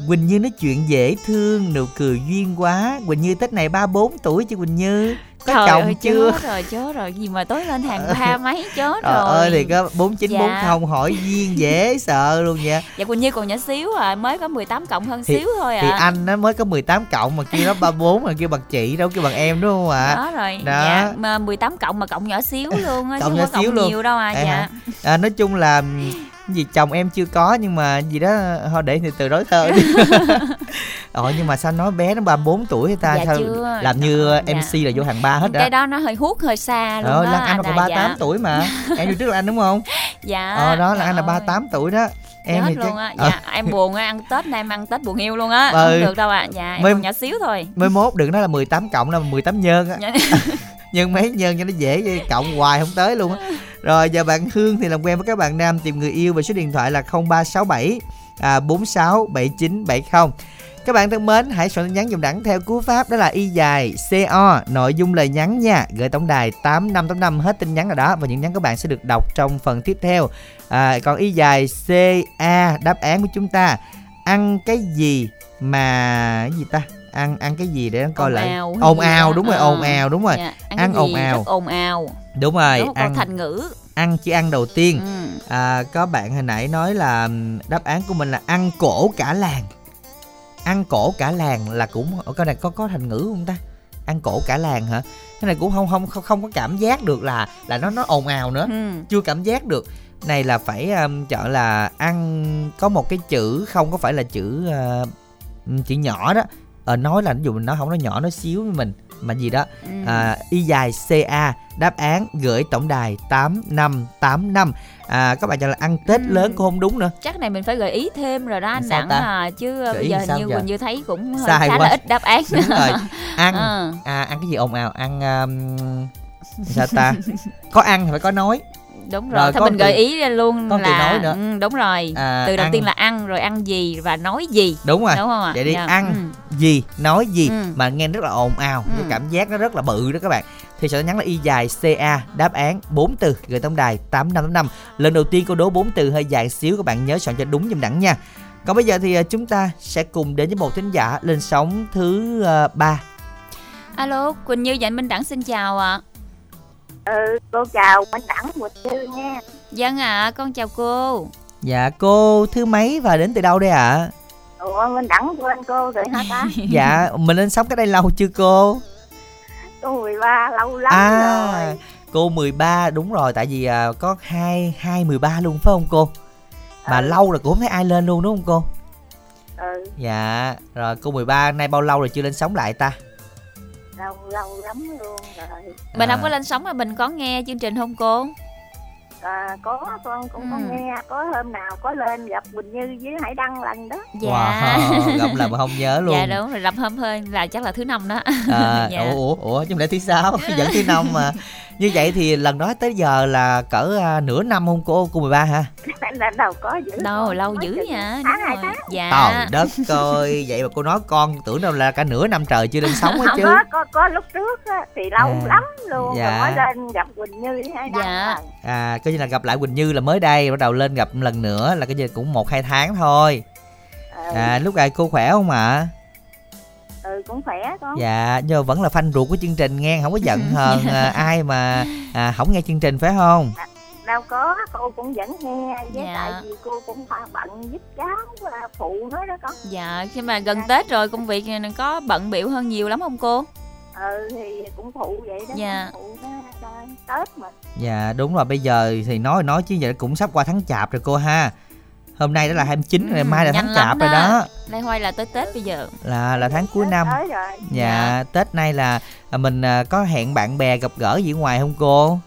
[SPEAKER 1] Quỳnh Như nói chuyện dễ thương, nụ cười duyên quá. Quỳnh Như Tết này 34 tuổi chứ Quỳnh Như Có
[SPEAKER 2] Trời
[SPEAKER 1] chồng
[SPEAKER 2] ơi,
[SPEAKER 1] chưa?
[SPEAKER 2] Chớ rồi, chớ rồi, gì mà tối lên hàng ba [laughs] mấy chớ
[SPEAKER 1] Trời
[SPEAKER 2] rồi.
[SPEAKER 1] ơi thì có 4940 hỏi duyên dễ [laughs] sợ luôn vậy
[SPEAKER 2] Dạ Quỳnh Như còn nhỏ xíu à, mới có 18 cộng hơn
[SPEAKER 1] Thì-
[SPEAKER 2] xíu thôi
[SPEAKER 1] Thì
[SPEAKER 2] à.
[SPEAKER 1] anh nó mới có 18 cộng mà kia nó 34 mà kêu bằng chị đâu kêu bằng em đúng không ạ?
[SPEAKER 2] đó rồi
[SPEAKER 1] Đó.
[SPEAKER 2] dạ mà 18 cộng mà cộng nhỏ xíu luôn á [laughs] chứ không có cộng
[SPEAKER 1] luôn.
[SPEAKER 2] nhiều đâu à
[SPEAKER 1] Vậy
[SPEAKER 2] dạ
[SPEAKER 1] hả? À, nói chung là gì chồng em chưa có nhưng mà gì đó thôi để từ từ đối thơ đi. Ờ nhưng mà sao nói bé nó 34 tuổi hay ta
[SPEAKER 2] Dạ
[SPEAKER 1] sao
[SPEAKER 2] chưa.
[SPEAKER 1] làm như
[SPEAKER 2] Dạ.
[SPEAKER 1] MC là vô hàng ba hết
[SPEAKER 2] cái
[SPEAKER 1] đó.
[SPEAKER 2] đó nó hơi hút hơi xa luôn
[SPEAKER 1] Ờ,
[SPEAKER 2] đó
[SPEAKER 1] Lan Anh nó
[SPEAKER 2] anh
[SPEAKER 1] còn
[SPEAKER 2] à,
[SPEAKER 1] 38
[SPEAKER 2] dạ.
[SPEAKER 1] tuổi mà. Em như trước là anh đúng không? [laughs]
[SPEAKER 2] dạ
[SPEAKER 1] Ờ đó là anh là
[SPEAKER 2] ơi.
[SPEAKER 1] 38 tuổi đó. Em thì
[SPEAKER 2] luôn
[SPEAKER 1] chắc
[SPEAKER 2] á
[SPEAKER 1] ờ,
[SPEAKER 2] dạ em buồn á ăn tết nay em ăn tết buồn yêu luôn á
[SPEAKER 1] Ừ.
[SPEAKER 2] không được đâu ạ dạ em
[SPEAKER 1] Mới-
[SPEAKER 2] còn nhỏ xíu thôi
[SPEAKER 1] mới mốt đừng nói là 18 cộng là 18 nhân á. [laughs] Nhân mấy nhân cho nó dễ vậy cộng hoài không tới luôn á. Rồi giờ bạn Hương thì làm quen với các bạn nam tìm người yêu về số điện thoại là 0367 à, 46 7970 các bạn thân mến hãy soạn tin nhắn dùng đẳng theo cú pháp đó là y dài co nội dung lời nhắn nha. Gửi tổng đài 8585 hết tin nhắn ở đó và những nhắn các bạn sẽ được đọc trong phần tiếp theo. À, còn y dài ca đáp án của chúng ta ăn cái gì mà cái gì ta? Ăn ăn cái gì để nó coi
[SPEAKER 2] Ồn
[SPEAKER 1] lại?
[SPEAKER 2] Ào
[SPEAKER 1] ồn ào đúng rồi
[SPEAKER 2] Ờ.
[SPEAKER 1] ồn ào đúng rồi.
[SPEAKER 2] Dạ, ăn,
[SPEAKER 1] Ăn ồn ào.
[SPEAKER 2] ồn ào
[SPEAKER 1] đúng rồi
[SPEAKER 2] đó
[SPEAKER 1] ăn
[SPEAKER 2] thành ngữ.
[SPEAKER 1] ăn chỉ ăn đầu tiên.
[SPEAKER 2] Ừ.
[SPEAKER 1] à, có bạn hồi nãy nói là đáp án của mình là ăn cổ cả làng. Ăn cổ cả làng là cũng cái này có có thành ngữ không ta? Ăn cổ cả làng hả? Cái này cũng không không không, không có cảm giác được là là nó nó ồn ào nữa.
[SPEAKER 2] Ừ.
[SPEAKER 1] chưa cảm giác được. Này là phải um, chọn là ăn có một cái chữ không có phải là chữ uh, chữ nhỏ đó ờ, nói là ví dụ mình nói không nói nhỏ nói xíu với mình mà gì đó
[SPEAKER 2] Ừ.
[SPEAKER 1] à, y dài ca đáp án gửi tổng đài 8585 à các bạn chọn là ăn tết
[SPEAKER 2] Ừ.
[SPEAKER 1] lớn cũng không đúng nữa
[SPEAKER 2] chắc này mình phải gợi ý thêm rồi đó anh
[SPEAKER 1] Sao
[SPEAKER 2] đặng
[SPEAKER 1] ta?
[SPEAKER 2] à chứ
[SPEAKER 1] Gợi
[SPEAKER 2] bây giờ như
[SPEAKER 1] giờ?
[SPEAKER 2] Quỳnh Như thấy cũng hơi
[SPEAKER 1] Sai
[SPEAKER 2] khá
[SPEAKER 1] quá.
[SPEAKER 2] là ít đáp án
[SPEAKER 1] đúng rồi [laughs] ăn
[SPEAKER 2] Ờ.
[SPEAKER 1] à ăn cái gì ồn ào ăn um, sao ta có ăn thì phải có nói
[SPEAKER 2] đúng
[SPEAKER 1] Rồi,
[SPEAKER 2] rồi thôi mình gợi ý luôn
[SPEAKER 1] từ
[SPEAKER 2] là
[SPEAKER 1] nói nữa.
[SPEAKER 2] ừ, đúng rồi
[SPEAKER 1] à,
[SPEAKER 2] từ đầu
[SPEAKER 1] ăn-
[SPEAKER 2] tiên là ăn rồi ăn gì và nói gì
[SPEAKER 1] đúng rồi
[SPEAKER 2] đúng không ạ
[SPEAKER 1] vậy đi
[SPEAKER 2] Dạ.
[SPEAKER 1] ăn
[SPEAKER 2] Ừ.
[SPEAKER 1] gì nói gì
[SPEAKER 2] Ừ.
[SPEAKER 1] mà nghe rất là ồn ào
[SPEAKER 2] Ừ.
[SPEAKER 1] cái cảm giác nó rất là bự đó các bạn thì sẽ nhắn là y dài ca đáp án 4 từ gửi tổng đài 8585 lần đầu tiên câu đố 4 từ hơi dài xíu các bạn nhớ soạn cho đúng giùm đẳng nha còn bây giờ thì à, chúng ta sẽ cùng đến với một thính giả lên sóng thứ à, ba
[SPEAKER 2] alo Quỳnh Như Dạnh Minh Đẳng xin chào ạ
[SPEAKER 6] ừ cô chào anh đẳng quỳnh như nha.
[SPEAKER 2] Vâng ạ, con chào cô.
[SPEAKER 1] dạ cô thứ mấy và đến từ đâu đây ạ?
[SPEAKER 6] Ủa mình đẳng quên cô rồi hả ta? [laughs]
[SPEAKER 1] Dạ mình lên sóng cái đây lâu chưa cô?
[SPEAKER 6] Cô 13 lâu lắm
[SPEAKER 1] à
[SPEAKER 6] rồi.
[SPEAKER 1] cô 13 đúng rồi tại vì à, có hai hai 13 luôn phải không cô? Mà
[SPEAKER 6] Ừ.
[SPEAKER 1] lâu rồi cũng không thấy ai lên luôn đúng không cô?
[SPEAKER 6] Ừ.
[SPEAKER 1] Dạ, rồi cô 13 nay bao lâu rồi chưa lên sóng lại ta?
[SPEAKER 6] Lâu lâu lắm luôn rồi
[SPEAKER 2] Mình
[SPEAKER 1] À.
[SPEAKER 2] không có lên sóng mà mình có nghe chương trình không cô?
[SPEAKER 6] À, có con cũng có
[SPEAKER 2] Ừ.
[SPEAKER 6] nghe có hôm nào có lên gặp Quỳnh Như với Hải Đăng lần đó
[SPEAKER 2] Dạ.
[SPEAKER 1] Wow, [laughs] gặp là mà không nhớ luôn.
[SPEAKER 2] Dạ đúng rồi, lập hôm hơn là chắc là thứ năm đó.
[SPEAKER 1] À, [laughs]
[SPEAKER 2] Dạ.
[SPEAKER 1] ủa, ủa, ủa, chứ lẽ thứ sáu, [laughs] vẫn thứ năm mà. Như vậy thì lần đó tới giờ là cỡ à, nửa năm không cô, cô 13 hả?
[SPEAKER 6] là đâu có dữ
[SPEAKER 2] Đâu
[SPEAKER 6] con,
[SPEAKER 2] lâu dữ nha.
[SPEAKER 6] tháng hai
[SPEAKER 2] rồi.
[SPEAKER 6] tháng
[SPEAKER 2] Dạ.
[SPEAKER 1] Trời đất ơi, vậy mà cô nói con tưởng đâu là cả nửa năm trời chưa lên sóng hết
[SPEAKER 6] không
[SPEAKER 1] chứ.
[SPEAKER 6] có, có có lúc trước á, thì lâu
[SPEAKER 1] À,
[SPEAKER 6] lắm luôn
[SPEAKER 1] dạ.
[SPEAKER 6] rồi mới lên gặp Quỳnh Như Đăng
[SPEAKER 2] Dạ.
[SPEAKER 6] lần.
[SPEAKER 1] À, coi như là gặp lại Quỳnh Như là mới đây, bắt đầu lên gặp một lần nữa là cái gì cũng một hai tháng thôi.
[SPEAKER 6] ừ,
[SPEAKER 1] À, lúc này cô khỏe không ạ?
[SPEAKER 6] ừ cũng khỏe con
[SPEAKER 1] Dạ, nhưng mà vẫn là fan ruột của chương trình nghe, không có giận [laughs] hờn à, ai mà à, không nghe chương trình phải không?
[SPEAKER 6] đâu có cô cũng vẫn nghe với
[SPEAKER 2] Dạ.
[SPEAKER 6] tại vì cô cũng phải bận giúp cháu à, phụ nó đó con
[SPEAKER 2] Dạ, khi mà gần Tết rồi công việc này có bận biểu hơn nhiều lắm không cô?
[SPEAKER 6] Ừ thì cũng phụ vậy đó
[SPEAKER 2] Dạ.
[SPEAKER 6] phụ nó cho tết mà.
[SPEAKER 1] Dạ đúng rồi bây giờ thì nói nói chứ vậy cũng sắp qua tháng chạp rồi cô ha. Hôm nay đó là 29 rồi
[SPEAKER 2] Ừ,
[SPEAKER 1] mai là tháng chạp rồi
[SPEAKER 2] đó.
[SPEAKER 1] đó.
[SPEAKER 2] Nay hoài là tới Tết bây giờ.
[SPEAKER 1] Là là tháng cuối
[SPEAKER 6] Tết
[SPEAKER 1] năm.
[SPEAKER 6] Tới rồi.
[SPEAKER 1] Dạ. Tết nay là à, mình à, có hẹn bạn bè gặp gỡ gì ở ngoài không cô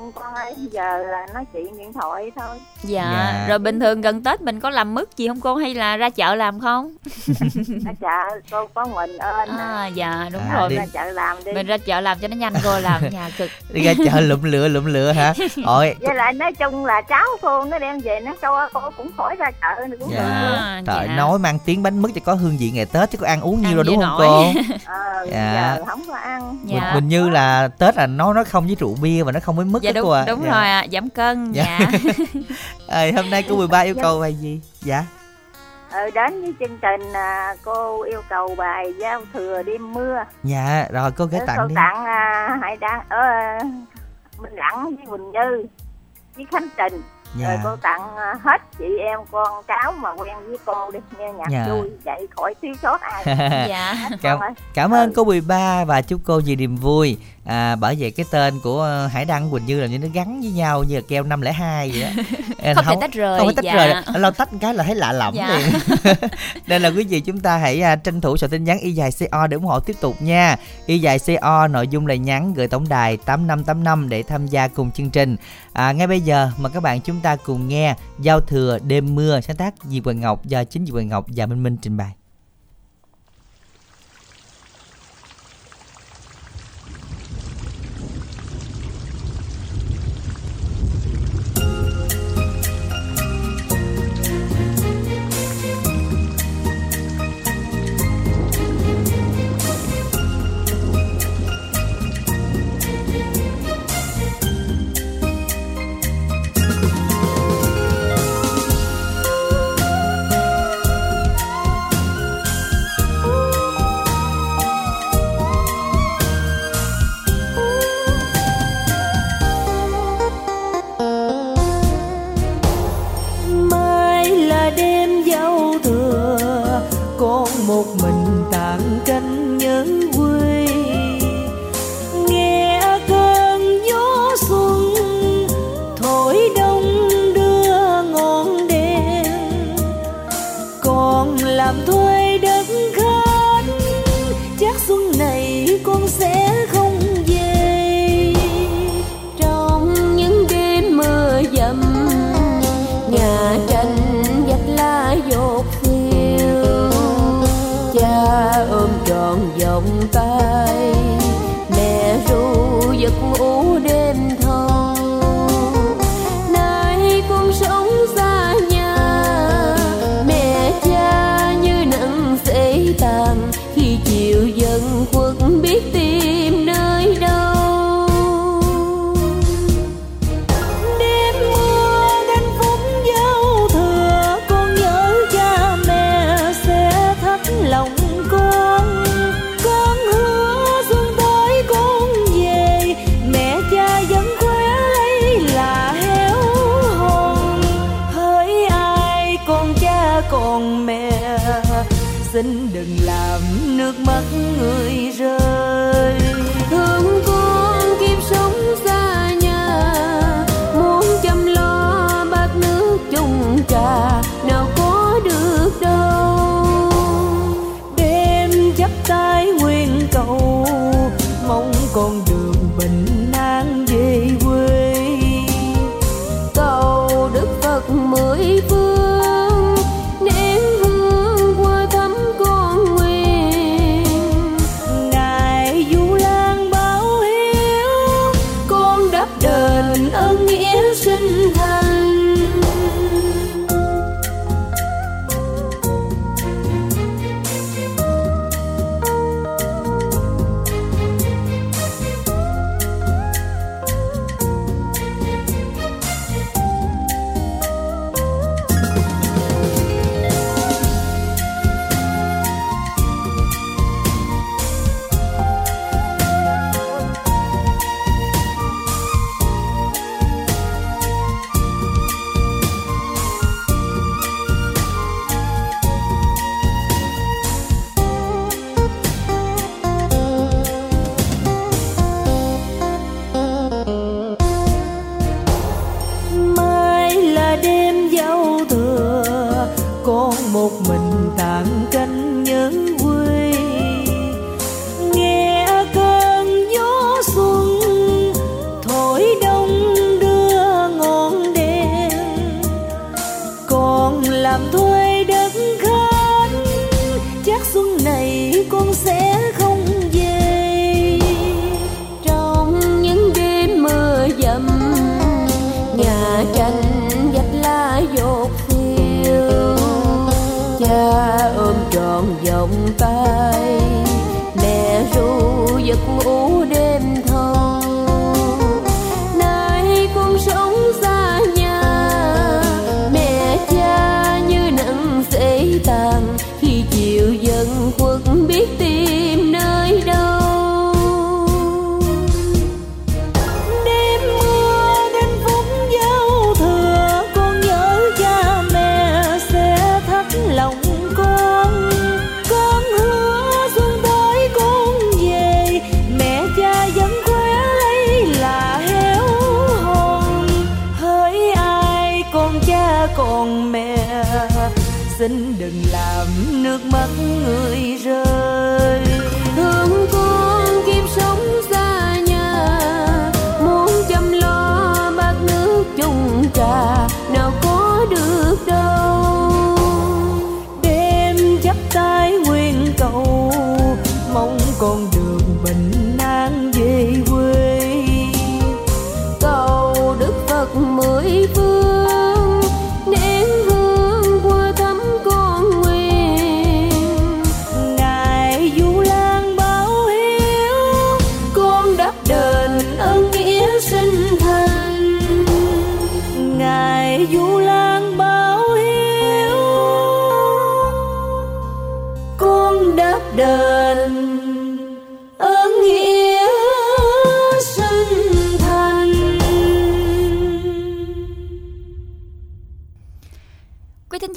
[SPEAKER 6] không ơi giờ là nói chuyện điện thoại thôi.
[SPEAKER 2] Dạ.
[SPEAKER 5] Dạ.
[SPEAKER 2] rồi bình thường gần tết mình có làm mứt gì không cô? Hay là ra chợ làm không? [laughs]
[SPEAKER 6] Ở chợ cô có mình ơn
[SPEAKER 2] à dạ đúng
[SPEAKER 5] À,
[SPEAKER 2] rồi.
[SPEAKER 5] đi.
[SPEAKER 6] ra chợ làm đi.
[SPEAKER 2] Mình ra chợ làm cho nó nhanh cô làm nhà cực. [laughs]
[SPEAKER 5] Đi ra chợ lụm lửa lụm lửa hả? [laughs] Ôi.
[SPEAKER 6] Với lại nói chung là cháu cô nó đem về nó cho cô cũng khỏi ra chợ nữa cũng được.
[SPEAKER 5] Dạ
[SPEAKER 2] À,
[SPEAKER 5] trời
[SPEAKER 2] dạ.
[SPEAKER 5] nói mang tiếng bánh mứt cho có hương vị ngày tết chứ có ăn uống nhiều đâu đúng không
[SPEAKER 2] nổi.
[SPEAKER 5] cô?
[SPEAKER 6] Ờ
[SPEAKER 5] Dạ.
[SPEAKER 6] giờ không có ăn.
[SPEAKER 5] Mình,
[SPEAKER 2] dạ.
[SPEAKER 5] Mình như là tết là nó nó không với rượu bia và nó không với mứt
[SPEAKER 2] dạ đúng
[SPEAKER 5] à.
[SPEAKER 2] đúng
[SPEAKER 5] Dạ.
[SPEAKER 2] rồi ạ giảm cân
[SPEAKER 5] Dạ.
[SPEAKER 2] dạ [laughs]
[SPEAKER 5] Ờ, hôm nay cô 13 yêu cầu bài gì dạ
[SPEAKER 6] ờ đến với chương trình à, cô yêu cầu bài giao thừa đêm mưa
[SPEAKER 5] dạ rồi cô gửi
[SPEAKER 6] Ờ, cô
[SPEAKER 5] tặng đi
[SPEAKER 6] tặng à, hải đăng ở à, minh đẳng với quỳnh như với khánh trình rồi
[SPEAKER 5] dạ
[SPEAKER 6] cô tặng à, hết chị em con cháu mà quen với cô đi nghe nhạc
[SPEAKER 5] Dạ.
[SPEAKER 6] vui vậy khỏi thiếu sót ai [laughs]
[SPEAKER 2] dạ
[SPEAKER 5] Cảm-. Cảm ơn
[SPEAKER 6] Ừ.
[SPEAKER 5] cô 13 và chúc cô nhiều niềm vui. À, bởi vậy cái tên của ờ, Hải Đăng Quỳnh Như là như nó gắn với nhau như là keo 502 vậy đó. [laughs] Nên
[SPEAKER 2] không thể tách rời
[SPEAKER 5] không có tách
[SPEAKER 2] dạ.
[SPEAKER 5] rời lâu tách cái là thấy lạ lẫm
[SPEAKER 2] Dạ.
[SPEAKER 5] liền [laughs] [laughs] nên là quý vị chúng ta hãy à, tranh thủ soạn tin nhắn y dài co để ủng hộ tiếp tục nha y dài co nội dung là nhắn gửi tổng đài 8585 để tham gia cùng chương trình à, ngay bây giờ mời các bạn chúng ta cùng nghe giao thừa đêm mưa sáng tác Diệp Quỳnh Ngọc do chính Diệp Quỳnh Ngọc và Minh Minh trình bày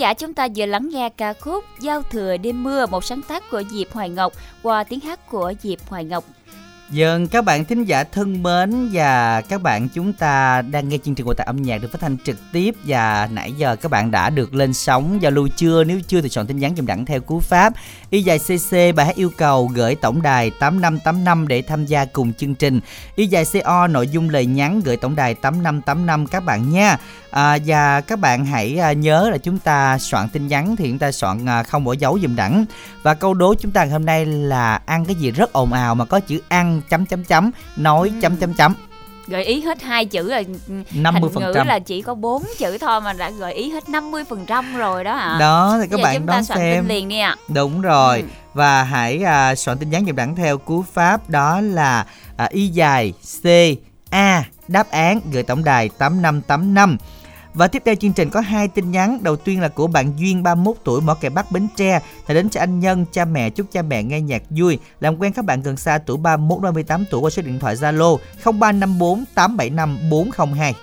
[SPEAKER 2] giả chúng ta vừa lắng nghe ca khúc Giao thừa đêm mưa, một sáng tác của Diệp Hoài Ngọc qua tiếng hát của Diệp Hoài Ngọc.
[SPEAKER 1] vâng các bạn thính giả thân mến và các bạn chúng ta đang nghe chương trình của tại âm nhạc được phát thanh trực tiếp và nãy giờ các bạn đã được lên sóng giao lưu chưa? Nếu chưa thì soạn tin nhắn dùm đẳng theo cú pháp y dài cc bài hát yêu cầu gửi tổng đài 8585 để tham gia cùng chương trình. Y dài co nội dung lời nhắn gửi tổng đài 8585 các bạn nha à, và các bạn hãy à, nhớ là chúng ta soạn tin nhắn thì chúng ta soạn à, không bỏ dấu dùm đẳng và câu đố chúng ta ngày hôm nay là ăn cái gì rất ồn ào mà có chữ ăn chấm chấm chấm nói chấm chấm chấm
[SPEAKER 2] Gợi ý hết hai chữ rồi.
[SPEAKER 1] 50%.
[SPEAKER 2] Thành ngữ là chỉ có bốn chữ thôi mà đã gợi ý hết 50% rồi đó hả?
[SPEAKER 1] đó thì các
[SPEAKER 2] Bây
[SPEAKER 1] bạn
[SPEAKER 2] chúng
[SPEAKER 1] đón
[SPEAKER 2] soạn
[SPEAKER 1] xem
[SPEAKER 2] liền đi ạ.
[SPEAKER 1] đúng rồi
[SPEAKER 2] Ừ.
[SPEAKER 1] và hãy à, soạn tin nhắn dùm đẳng theo cú pháp đó là à, y dài c a đáp án gửi tổng đài 8585 và tiếp theo chương trình có hai tin nhắn. Đầu tiên là của bạn Duyên 31 tuổi mỏ kẻ Bắc Bến Tre. Là đến cho anh Nhân, cha mẹ, chúc cha mẹ nghe nhạc vui. Làm quen các bạn gần xa, tuổi 31 38 tuổi, qua số điện thoại Zalo 0354 875 402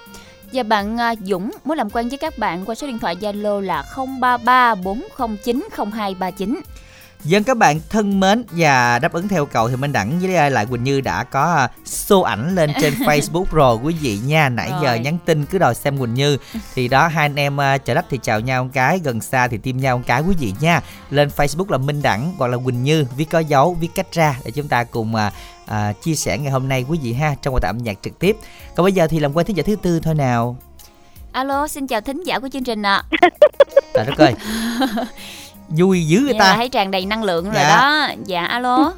[SPEAKER 2] Và bạn à, Dũng muốn làm quen với các bạn qua số điện thoại Zalo là 033 409 0239.
[SPEAKER 1] Dân các bạn thân mến và đáp ứng theo cầu thì Minh Đẳng với lại Quỳnh Như đã có à, show ảnh lên trên [laughs] Facebook rồi quý vị nha. Nãy giờ
[SPEAKER 2] Rồi.
[SPEAKER 1] nhắn tin cứ đòi xem Quỳnh Như. Thì đó hai anh em à, chợ đất thì chào nhau một cái, gần xa thì tim nhau một cái quý vị nha. Lên Facebook là Minh Đẳng hoặc là Quỳnh Như viết có dấu viết cách ra để chúng ta cùng à, à, chia sẻ ngày hôm nay quý vị ha trong một tập âm nhạc trực tiếp. Còn bây giờ thì làm quen thính giả thứ tư thôi nào.
[SPEAKER 2] Alo, xin chào thính giả của chương trình ạ.
[SPEAKER 1] Trời đất ơi. [laughs] Vui dữ người
[SPEAKER 2] Dạ,
[SPEAKER 1] ta.
[SPEAKER 2] thấy tràn đầy năng lượng rồi
[SPEAKER 1] Dạ.
[SPEAKER 2] đó. Dạ, alo.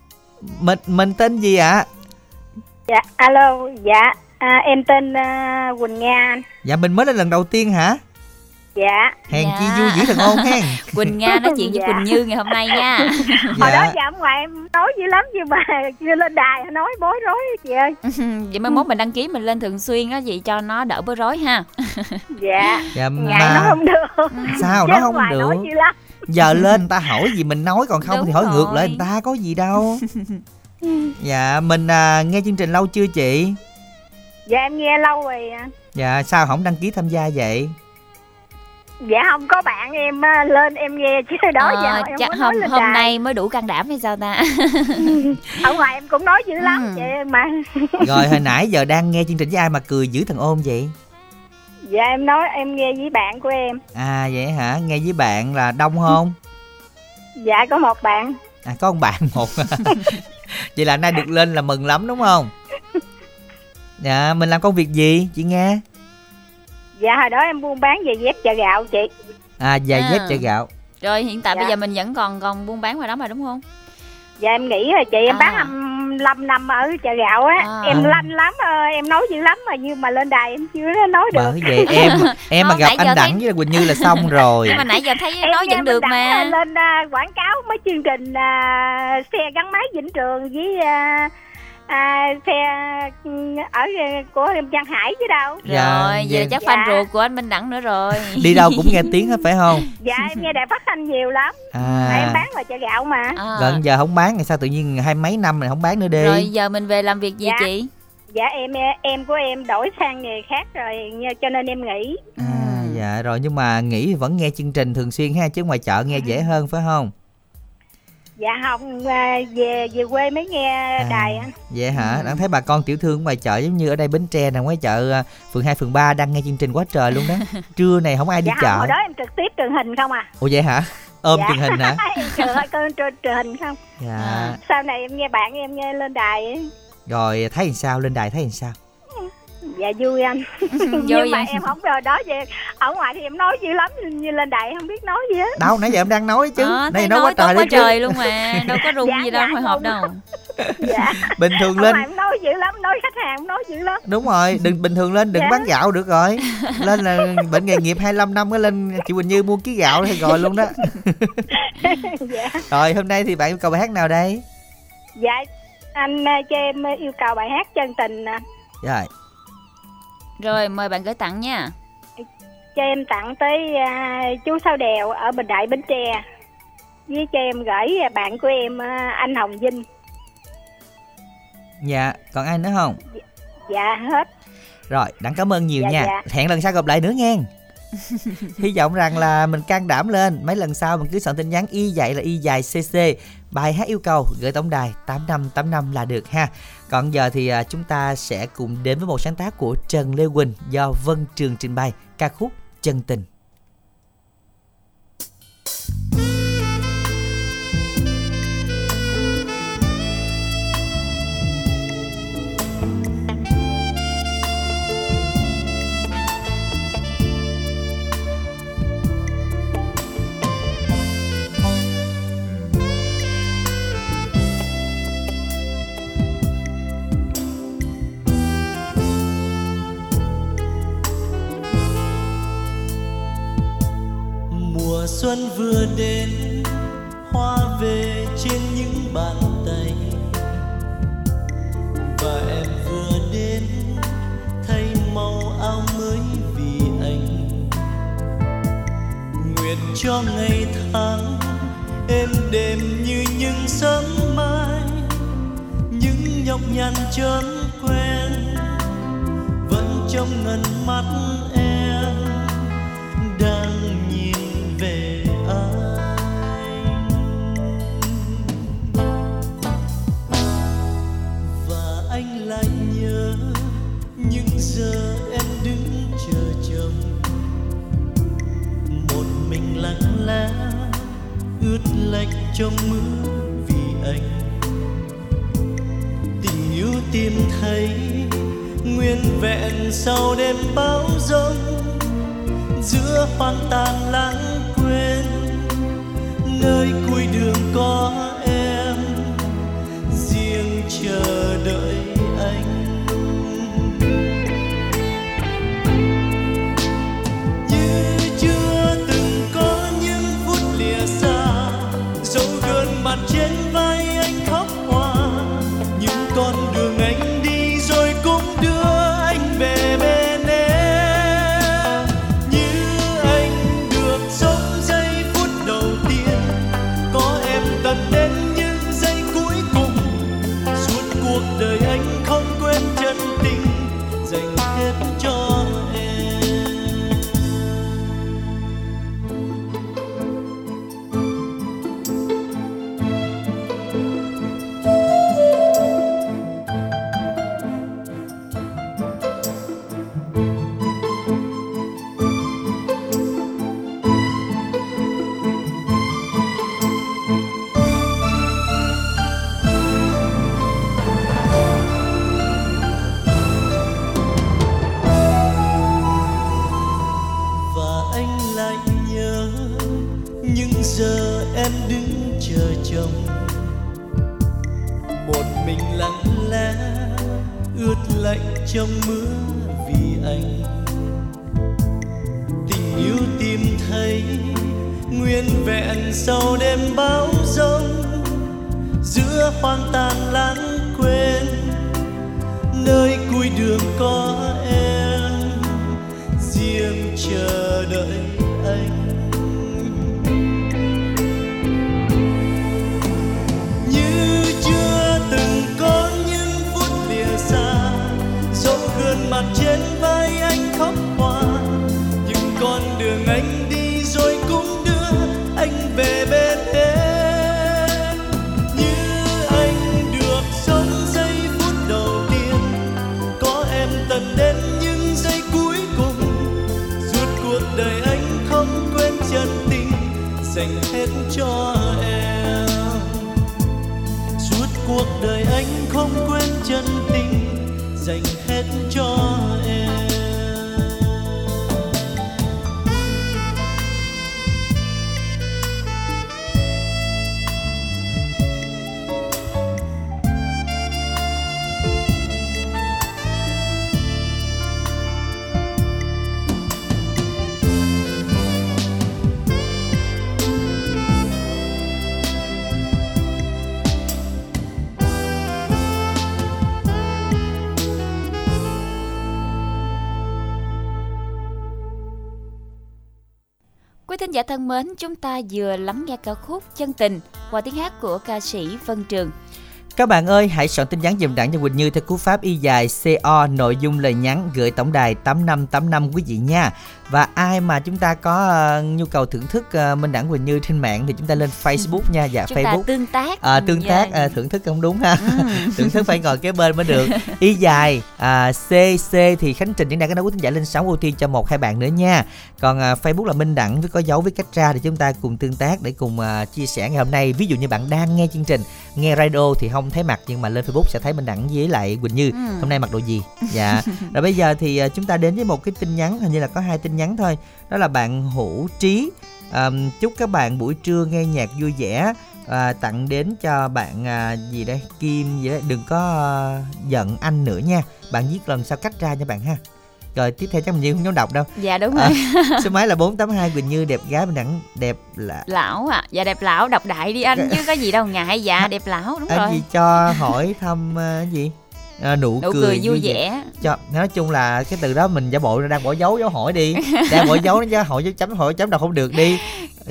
[SPEAKER 2] [laughs]
[SPEAKER 1] Mình mình tên gì ạ?
[SPEAKER 6] Dạ, alo, dạ, à, em tên à, Quỳnh Nga anh.
[SPEAKER 1] Dạ mình mới là lần đầu tiên hả?
[SPEAKER 6] Dạ,
[SPEAKER 1] Hèn
[SPEAKER 2] Dạ.
[SPEAKER 1] chi vui dữ thần ôn hen.
[SPEAKER 2] Quỳnh Nga nói chuyện với
[SPEAKER 6] Dạ.
[SPEAKER 2] Quỳnh Như ngày hôm nay nha. [laughs]
[SPEAKER 6] hồi đó
[SPEAKER 1] Dạ.
[SPEAKER 6] dạ ông ngoại em nói dữ lắm nhưng mà chưa [laughs] lên đài nói bối rối chị ơi.
[SPEAKER 2] Vậy mai mốt mình đăng ký mình lên thường xuyên á vậy cho nó đỡ bối rối ha.
[SPEAKER 6] Dạ,
[SPEAKER 1] Dạ
[SPEAKER 6] ngại
[SPEAKER 1] mà
[SPEAKER 6] không được.
[SPEAKER 1] sao
[SPEAKER 6] Chứ
[SPEAKER 1] nó
[SPEAKER 6] ông
[SPEAKER 1] không
[SPEAKER 6] ngoại
[SPEAKER 1] được.
[SPEAKER 6] nói dữ lắm.
[SPEAKER 1] Giờ lên người ta hỏi gì mình nói còn không
[SPEAKER 2] Đúng
[SPEAKER 1] thì hỏi ngược lại
[SPEAKER 2] rồi.
[SPEAKER 1] người ta có gì đâu. [laughs] Dạ mình à, nghe chương trình lâu chưa chị?
[SPEAKER 6] Dạ em nghe lâu rồi.
[SPEAKER 1] Dạ sao không đăng ký tham gia vậy?
[SPEAKER 6] Dạ không có bạn em à, lên em nghe chứ đó
[SPEAKER 2] Ờ,
[SPEAKER 6] giờ em
[SPEAKER 2] chắc
[SPEAKER 6] có
[SPEAKER 2] hôm
[SPEAKER 6] nói lên
[SPEAKER 2] hôm
[SPEAKER 6] đài.
[SPEAKER 2] nay mới đủ can đảm hay sao ta? [laughs]
[SPEAKER 6] Ông ngoại em cũng nói dữ lắm
[SPEAKER 2] Ừ.
[SPEAKER 6] chị mà.
[SPEAKER 1] Rồi hồi nãy giờ đang nghe chương trình với ai mà cười dữ thần ôn vậy?
[SPEAKER 6] Dạ em nói em nghe với bạn của em.
[SPEAKER 1] À vậy hả? Nghe với bạn là đông không?
[SPEAKER 6] Dạ có một bạn.
[SPEAKER 1] À có một bạn một. [laughs] vậy là nay được lên là mừng lắm đúng không? Dạ mình làm công việc gì chị nghe?
[SPEAKER 6] Dạ hồi đó em buôn bán giày dép chợ gạo chị.
[SPEAKER 1] À giày
[SPEAKER 2] À.
[SPEAKER 1] dép chợ gạo.
[SPEAKER 2] Rồi hiện tại
[SPEAKER 6] Dạ.
[SPEAKER 2] bây giờ mình vẫn còn còn buôn bán ngoài đó mà đúng không?
[SPEAKER 8] dạ em nghĩ là chị em
[SPEAKER 2] À.
[SPEAKER 8] bán 25 năm ở chợ gạo á.
[SPEAKER 2] À.
[SPEAKER 8] em lanh lắm ờ, em nói dữ lắm mà nhưng mà lên đài em chưa nói được.
[SPEAKER 1] bởi vậy em [laughs] em mà gặp anh
[SPEAKER 2] thấy-
[SPEAKER 1] đẳng với Quỳnh Như là xong rồi.
[SPEAKER 2] Nhưng mà nãy giờ thấy
[SPEAKER 8] em
[SPEAKER 2] nói vẫn được mà.
[SPEAKER 8] lên à, quảng cáo mấy chương trình à, xe gắn máy Vĩnh Trường với à, à, xe ừ, ở à, của Giang Hải chứ đâu.
[SPEAKER 1] Dạ,
[SPEAKER 2] rồi vậy là
[SPEAKER 1] dạ.
[SPEAKER 2] chắc
[SPEAKER 8] Dạ.
[SPEAKER 2] fan ruột của anh Minh Đẳng nữa rồi. [laughs]
[SPEAKER 1] Đi đâu cũng nghe tiếng hết phải không? [laughs]
[SPEAKER 8] Dạ em nghe đài phát thanh nhiều lắm. Mà em
[SPEAKER 1] à
[SPEAKER 8] bán ngoài chợ gạo mà.
[SPEAKER 2] À.
[SPEAKER 1] gần giờ không bán thì sao tự nhiên hai mấy năm này không bán nữa đi?
[SPEAKER 2] Rồi giờ mình về làm việc gì
[SPEAKER 8] Dạ.
[SPEAKER 2] chị?
[SPEAKER 8] Dạ em em của em đổi sang nghề khác rồi cho nên em nghỉ.
[SPEAKER 1] À
[SPEAKER 2] Ừ.
[SPEAKER 1] dạ rồi nhưng mà nghĩ thì vẫn nghe chương trình thường xuyên ha chứ ngoài chợ nghe dễ hơn phải không
[SPEAKER 8] dạ không về về quê mới nghe
[SPEAKER 1] À.
[SPEAKER 8] đài anh
[SPEAKER 1] vậy hả
[SPEAKER 2] Ừ.
[SPEAKER 1] đang thấy bà con tiểu thương ngoài chợ giống như ở đây bến tre nè ngoài chợ à, phường 2 phường 3 đang nghe chương trình quá trời luôn đó [laughs] trưa này không ai đi
[SPEAKER 8] dạ
[SPEAKER 1] chợ
[SPEAKER 8] hồi đó em trực tiếp truyền hình không à
[SPEAKER 1] ủa vậy hả ôm
[SPEAKER 8] Dạ.
[SPEAKER 1] truyền hình hả [laughs]
[SPEAKER 8] em truyền hình không
[SPEAKER 1] dạ
[SPEAKER 2] À.
[SPEAKER 8] sau này em nghe bạn em nghe lên đài ấy.
[SPEAKER 1] rồi thấy làm sao lên đài thấy làm sao
[SPEAKER 8] dạ vui anh. [laughs]
[SPEAKER 2] Vui
[SPEAKER 8] nhưng mà
[SPEAKER 2] vậy.
[SPEAKER 8] em không rồi đó vậy. Ở ngoài thì em nói dữ lắm như lên đài em không biết nói gì hết.
[SPEAKER 1] Đâu nãy giờ em đang nói chứ.
[SPEAKER 2] Ờ,
[SPEAKER 1] này nói quá trời
[SPEAKER 2] quá
[SPEAKER 1] chứ.
[SPEAKER 2] trời luôn mà. Đâu có rung
[SPEAKER 8] Dạ,
[SPEAKER 2] gì đâu
[SPEAKER 8] dạ,
[SPEAKER 2] hồi hộp đâu. [laughs]
[SPEAKER 8] Dạ.
[SPEAKER 1] Bình thường lên
[SPEAKER 8] em nói dữ lắm nói khách hàng nói dữ lắm.
[SPEAKER 1] Đúng rồi đừng bình thường lên đừng
[SPEAKER 8] Dạ.
[SPEAKER 1] bán gạo được rồi. Lên là bệnh nghề nghiệp 25 năm mới lên chị Quỳnh Như mua ký gạo thì rồi luôn đó. [laughs]
[SPEAKER 8] Dạ.
[SPEAKER 1] Rồi hôm nay thì bạn yêu cầu bài hát nào đây?
[SPEAKER 8] Dạ anh à, cho em yêu cầu bài hát chân tình à,
[SPEAKER 1] rồi
[SPEAKER 2] rồi mời bạn gửi tặng nha.
[SPEAKER 8] Cho em tặng tới à, chú Sao Đèo ở Bình Đại Bến Tre. Với cho em gửi à, bạn của em à, anh Hồng Vinh.
[SPEAKER 1] Dạ còn ai nữa không?
[SPEAKER 8] Dạ hết.
[SPEAKER 1] Rồi đặng cảm ơn nhiều
[SPEAKER 8] Dạ,
[SPEAKER 1] nha.
[SPEAKER 8] dạ.
[SPEAKER 1] hẹn lần sau gặp lại nữa nghe. [laughs] Hy vọng rằng là mình can đảm lên. Mấy lần sau mình cứ soạn tin nhắn y dạy là y dài cc bài hát yêu cầu gửi tổng đài 8585 là được ha. Còn giờ thì à, chúng ta sẽ cùng đến với một sáng tác của Trần Lê Quỳnh do Vân Trường trình bày ca khúc Chân Tình.
[SPEAKER 9] Xuân vừa đến, hoa về trên những bàn tay. Và em vừa đến, thay màu áo mới vì anh. Nguyện cho ngày tháng êm đềm như những sớm mai, những nhọc nhằn chớm quen vẫn trong ngần mắt lẽ ướt lạnh trong mưa vì anh. Tình yêu tìm thấy nguyên vẹn sau đêm bão giông, giữa hoang tàn lãng quên. Nơi cuối đường có em, riêng chờ đợi
[SPEAKER 4] riêng chờ đợi. Dành
[SPEAKER 2] thân mến, chúng ta vừa lắng nghe ca khúc Chân tình qua tiếng hát của ca sĩ Vân Trường.
[SPEAKER 1] Các bạn ơi, hãy soạn tin nhắn dùm đảng cho Quỳnh Như theo cú pháp y dài CO nội dung lời nhắn gửi tổng đài 8585 quý vị nha. Và ai mà chúng ta có ờ, nhu cầu thưởng thức uh, Minh Đẳng Quỳnh Như trên mạng thì chúng ta lên Facebook nha, dạ
[SPEAKER 2] Chúng
[SPEAKER 1] Facebook.
[SPEAKER 2] ta tương tác.
[SPEAKER 1] À, tương
[SPEAKER 2] Dạ.
[SPEAKER 1] tác à, thưởng thức không đúng ha
[SPEAKER 2] Ừ. [laughs]
[SPEAKER 1] thưởng thức phải ngồi kế bên mới được y dài à, cc thì khánh trình những đang có nói quý thính giả lên sóng ưu tiên cho một hai bạn nữa nha còn à, facebook là minh đẳng với có dấu với cách ra thì chúng ta cùng tương tác để cùng à, chia sẻ ngày hôm nay ví dụ như bạn đang nghe chương trình nghe radio thì không thấy mặt nhưng mà lên facebook sẽ thấy minh đẳng với lại quỳnh như
[SPEAKER 2] Ừ.
[SPEAKER 1] hôm nay mặc đồ gì dạ rồi bây giờ thì à, chúng ta đến với một cái tin nhắn hình như là có hai tin nhắn thôi. Đó là bạn hữu trí. À, chúc các bạn buổi trưa nghe nhạc vui vẻ à, tặng đến cho bạn à, gì đây? Kim gì đấy? Đừng có à, giận anh nữa nha. Bạn viết lần sau cách ra nha bạn ha. Rồi tiếp theo chắc mình như không dám đọc đâu.
[SPEAKER 2] Dạ đúng
[SPEAKER 1] À,
[SPEAKER 2] rồi. [laughs]
[SPEAKER 1] số máy là 482 Quỳnh Như đẹp gái mình đẳng đẹp là
[SPEAKER 2] lão à, dạ đẹp lão đọc đại đi anh chứ có gì đâu ngại dạ đẹp lão đúng
[SPEAKER 1] anh
[SPEAKER 2] rồi.
[SPEAKER 1] gì cho hỏi thăm à, gì à, nụ,
[SPEAKER 2] Nụ cười vui vẻ.
[SPEAKER 1] cho nói chung là cái từ đó mình giả bộ đang bỏ dấu dấu hỏi đi. Đang bỏ dấu nó chứ hỏi dấu chấm hỏi chấm đâu không được đi.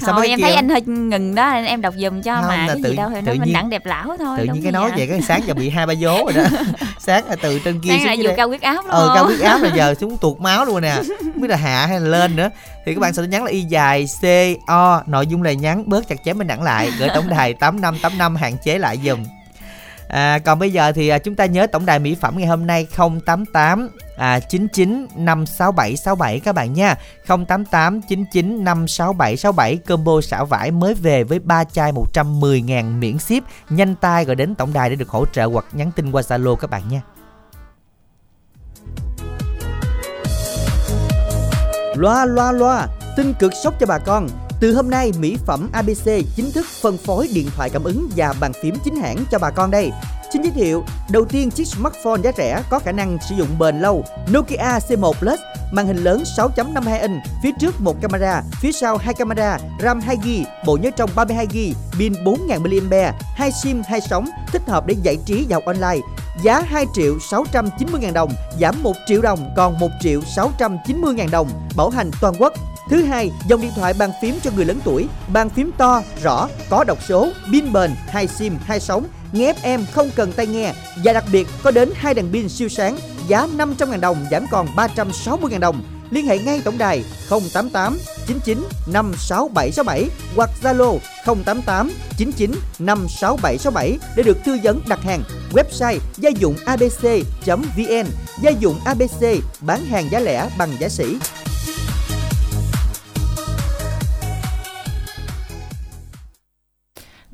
[SPEAKER 2] Thôi
[SPEAKER 1] mấy
[SPEAKER 2] em
[SPEAKER 1] kia
[SPEAKER 2] thấy anh hơi ngừng đó em đọc giùm cho
[SPEAKER 1] Không,
[SPEAKER 2] mà cái
[SPEAKER 1] tự-
[SPEAKER 2] gì đâu thì nói mình
[SPEAKER 1] nhiên-
[SPEAKER 2] đặng đẹp lão thôi
[SPEAKER 1] tự nhiên cái nói
[SPEAKER 2] dạ.
[SPEAKER 1] vậy cái sáng giờ bị hai ba vố rồi đó. [laughs] Sáng là từ trên kia
[SPEAKER 2] Sáng là vừa cao huyết áp
[SPEAKER 1] ờ cao huyết áp là giờ [laughs] xuống tuột máu luôn nè. Không biết là hạ hay là lên nữa. Thì các bạn sẽ nhắn là y dài c o nội dung lời nhắn bớt chặt chém bên đẳng lại. Gửi tổng đài tám năm tám năm hạn chế lại dùm À, còn bây giờ thì à, chúng ta nhớ tổng đài mỹ phẩm ngày hôm nay 088 à, 99 56767 các bạn nha. 088 99 56767 combo xả vải mới về với 3 chai 110 ngàn miễn ship. Nhanh tay gọi đến tổng đài để được hỗ trợ hoặc nhắn tin qua Zalo các bạn nha. Loa loa loa, tin cực sốc cho bà con. Từ hôm nay, mỹ phẩm ABC chính thức phân phối điện thoại cảm ứng và bàn phím chính hãng cho bà con đây. Xin giới thiệu, đầu tiên chiếc smartphone giá rẻ có khả năng sử dụng bền lâu Nokia C1 Plus, màn hình lớn 6.52 inch, phía trước một camera, phía sau hai camera, RAM 2GB, bộ nhớ trong 32GB, pin 4000 mAh, hai sim hai sóng, thích hợp để giải trí và học online. Giá 2 triệu 690 ngàn đồng, giảm 1 triệu đồng còn 1 triệu 690 ngàn đồng, bảo hành toàn quốc. Thứ hai, dòng điện thoại bàn phím cho người lớn tuổi, bàn phím to, rõ, có đọc số, pin bền, hai sim, hai sóng, nghe FM không cần tai nghe và đặc biệt có đến hai đèn pin siêu sáng, giá 500.000 đồng giảm còn 360.000 đồng. Liên hệ ngay tổng đài 088 99 56767 hoặc Zalo 088 99 56767 để được tư vấn đặt hàng. Website gia dụng abc.vn Gia dụng ABC bán hàng giá lẻ bằng giá sỉ.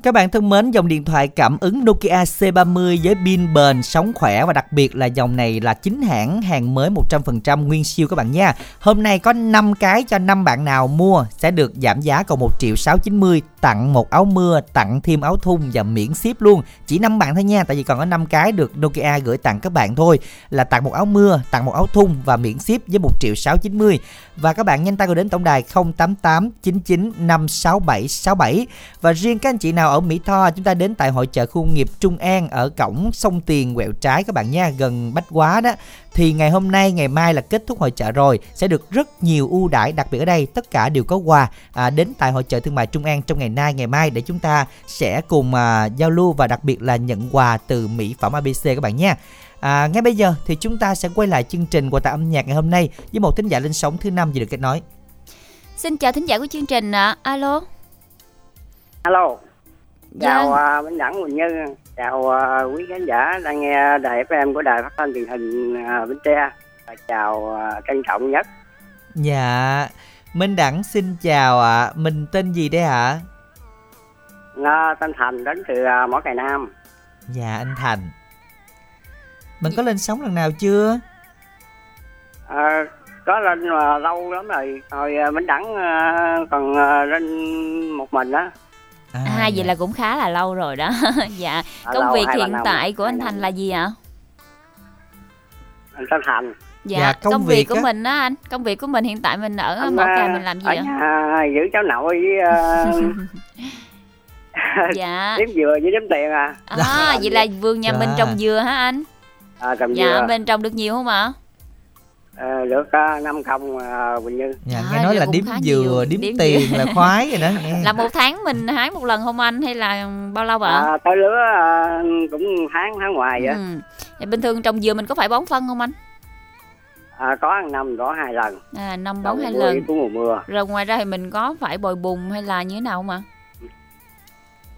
[SPEAKER 1] Các bạn thân mến, dòng điện thoại cảm ứng Nokia C30 với pin bền, sóng khỏe và đặc biệt là dòng này là chính hãng, hàng mới 100% nguyên siêu các bạn nha. Hôm nay có 5 cái cho 5 bạn nào mua sẽ được giảm giá còn 1 triệu 690 tặng một áo mưa, tặng thêm áo thun và miễn ship luôn. Chỉ năm bạn thôi nha, tại vì còn có 5 cái được Nokia gửi tặng các bạn thôi. Là tặng một áo mưa, tặng một áo thun và miễn ship với 1 triệu 690. Và các bạn nhanh tay gọi đến tổng đài 088 99 567 67. Và riêng các anh chị nào ở Mỹ Tho, chúng ta đến tại hội chợ khu công nghiệp Trung An ở cổng sông Tiền quẹo trái các bạn nha, gần Bách Quá đó thì ngày hôm nay ngày mai là kết thúc hội chợ rồi sẽ được rất nhiều ưu đãi đặc biệt ở đây tất cả đều có quà à, đến tại hội chợ thương mại Trung An trong ngày nay ngày mai để chúng ta sẽ cùng à, giao lưu và đặc biệt là nhận quà từ mỹ phẩm ABC các bạn nha À, ngay bây giờ thì chúng ta sẽ quay lại chương trình quà tặng âm nhạc ngày hôm nay với một thính giả lên sóng thứ năm gì được kết nối.
[SPEAKER 2] Xin chào thính giả của chương trình ạ. Alo.
[SPEAKER 10] Alo, chào
[SPEAKER 2] Dạ.
[SPEAKER 10] uh, Minh Đẳng Quỳnh Như, chào uh, quý khán giả đang nghe đài FM của đài phát thanh truyền hình uh, Bến Tre. Và chào uh, trân trọng nhất.
[SPEAKER 1] Dạ, Minh Đẳng xin chào ạ. Mình tên gì đấy ạ?
[SPEAKER 10] Uh, tên Thành đến từ uh, Mỏ Cày Nam.
[SPEAKER 1] Dạ anh Thành. Mình có lên sóng lần nào chưa?
[SPEAKER 10] Uh, có lên mà lâu lắm rồi, hồi uh, Minh Đẳng uh, còn uh, lên một mình á.
[SPEAKER 1] À,
[SPEAKER 2] À, vậy là cũng khá là lâu rồi đó. [laughs] dạ.
[SPEAKER 10] À,
[SPEAKER 2] Công
[SPEAKER 10] lâu,
[SPEAKER 2] việc hiện tại của anh. Thành là gì ạ?
[SPEAKER 10] Anh tên Thành.
[SPEAKER 2] Dạ,
[SPEAKER 1] Dạ, công
[SPEAKER 2] công,
[SPEAKER 1] việc
[SPEAKER 2] việc của
[SPEAKER 1] á.
[SPEAKER 2] mình đó anh. Công việc của mình hiện tại mình ở
[SPEAKER 10] Anh,
[SPEAKER 2] Mỏ Cày
[SPEAKER 10] uh,
[SPEAKER 2] mình làm gì
[SPEAKER 10] ở
[SPEAKER 2] ạ?
[SPEAKER 10] nhà giữ cháu nội với uh, [laughs]
[SPEAKER 2] Dạ. [laughs]
[SPEAKER 10] đếm dừa với đếm tiền à.
[SPEAKER 2] À, vậy là vườn nhà mình
[SPEAKER 1] Dạ.
[SPEAKER 2] trồng dừa hả anh?
[SPEAKER 10] À, trồng
[SPEAKER 2] Dạ,
[SPEAKER 10] dừa.
[SPEAKER 2] mình trồng được nhiều không ạ?
[SPEAKER 10] Ờ, được uh, 5 công uh, Quỳnh Như.
[SPEAKER 1] Dạ,
[SPEAKER 2] À,
[SPEAKER 1] nghe nói
[SPEAKER 2] vậy
[SPEAKER 1] là
[SPEAKER 2] khá
[SPEAKER 1] dừa, Điếm tiền
[SPEAKER 2] dừa.
[SPEAKER 1] là khoái rồi đó. [laughs] Nghe.
[SPEAKER 2] Là một tháng mình hái một lần không anh hay là bao lâu ạ?
[SPEAKER 10] À, tới lứa à, cũng tháng tháng ngoài vậy.
[SPEAKER 2] Ừ. Vậy bình thường trồng dừa mình có phải bón phân không anh?
[SPEAKER 10] À, có hàng năm có hai lần.
[SPEAKER 2] À, năm bón hai lần.
[SPEAKER 10] của mùa mưa.
[SPEAKER 2] Rồi ngoài ra thì mình có phải bồi bùn hay là như thế nào không ạ?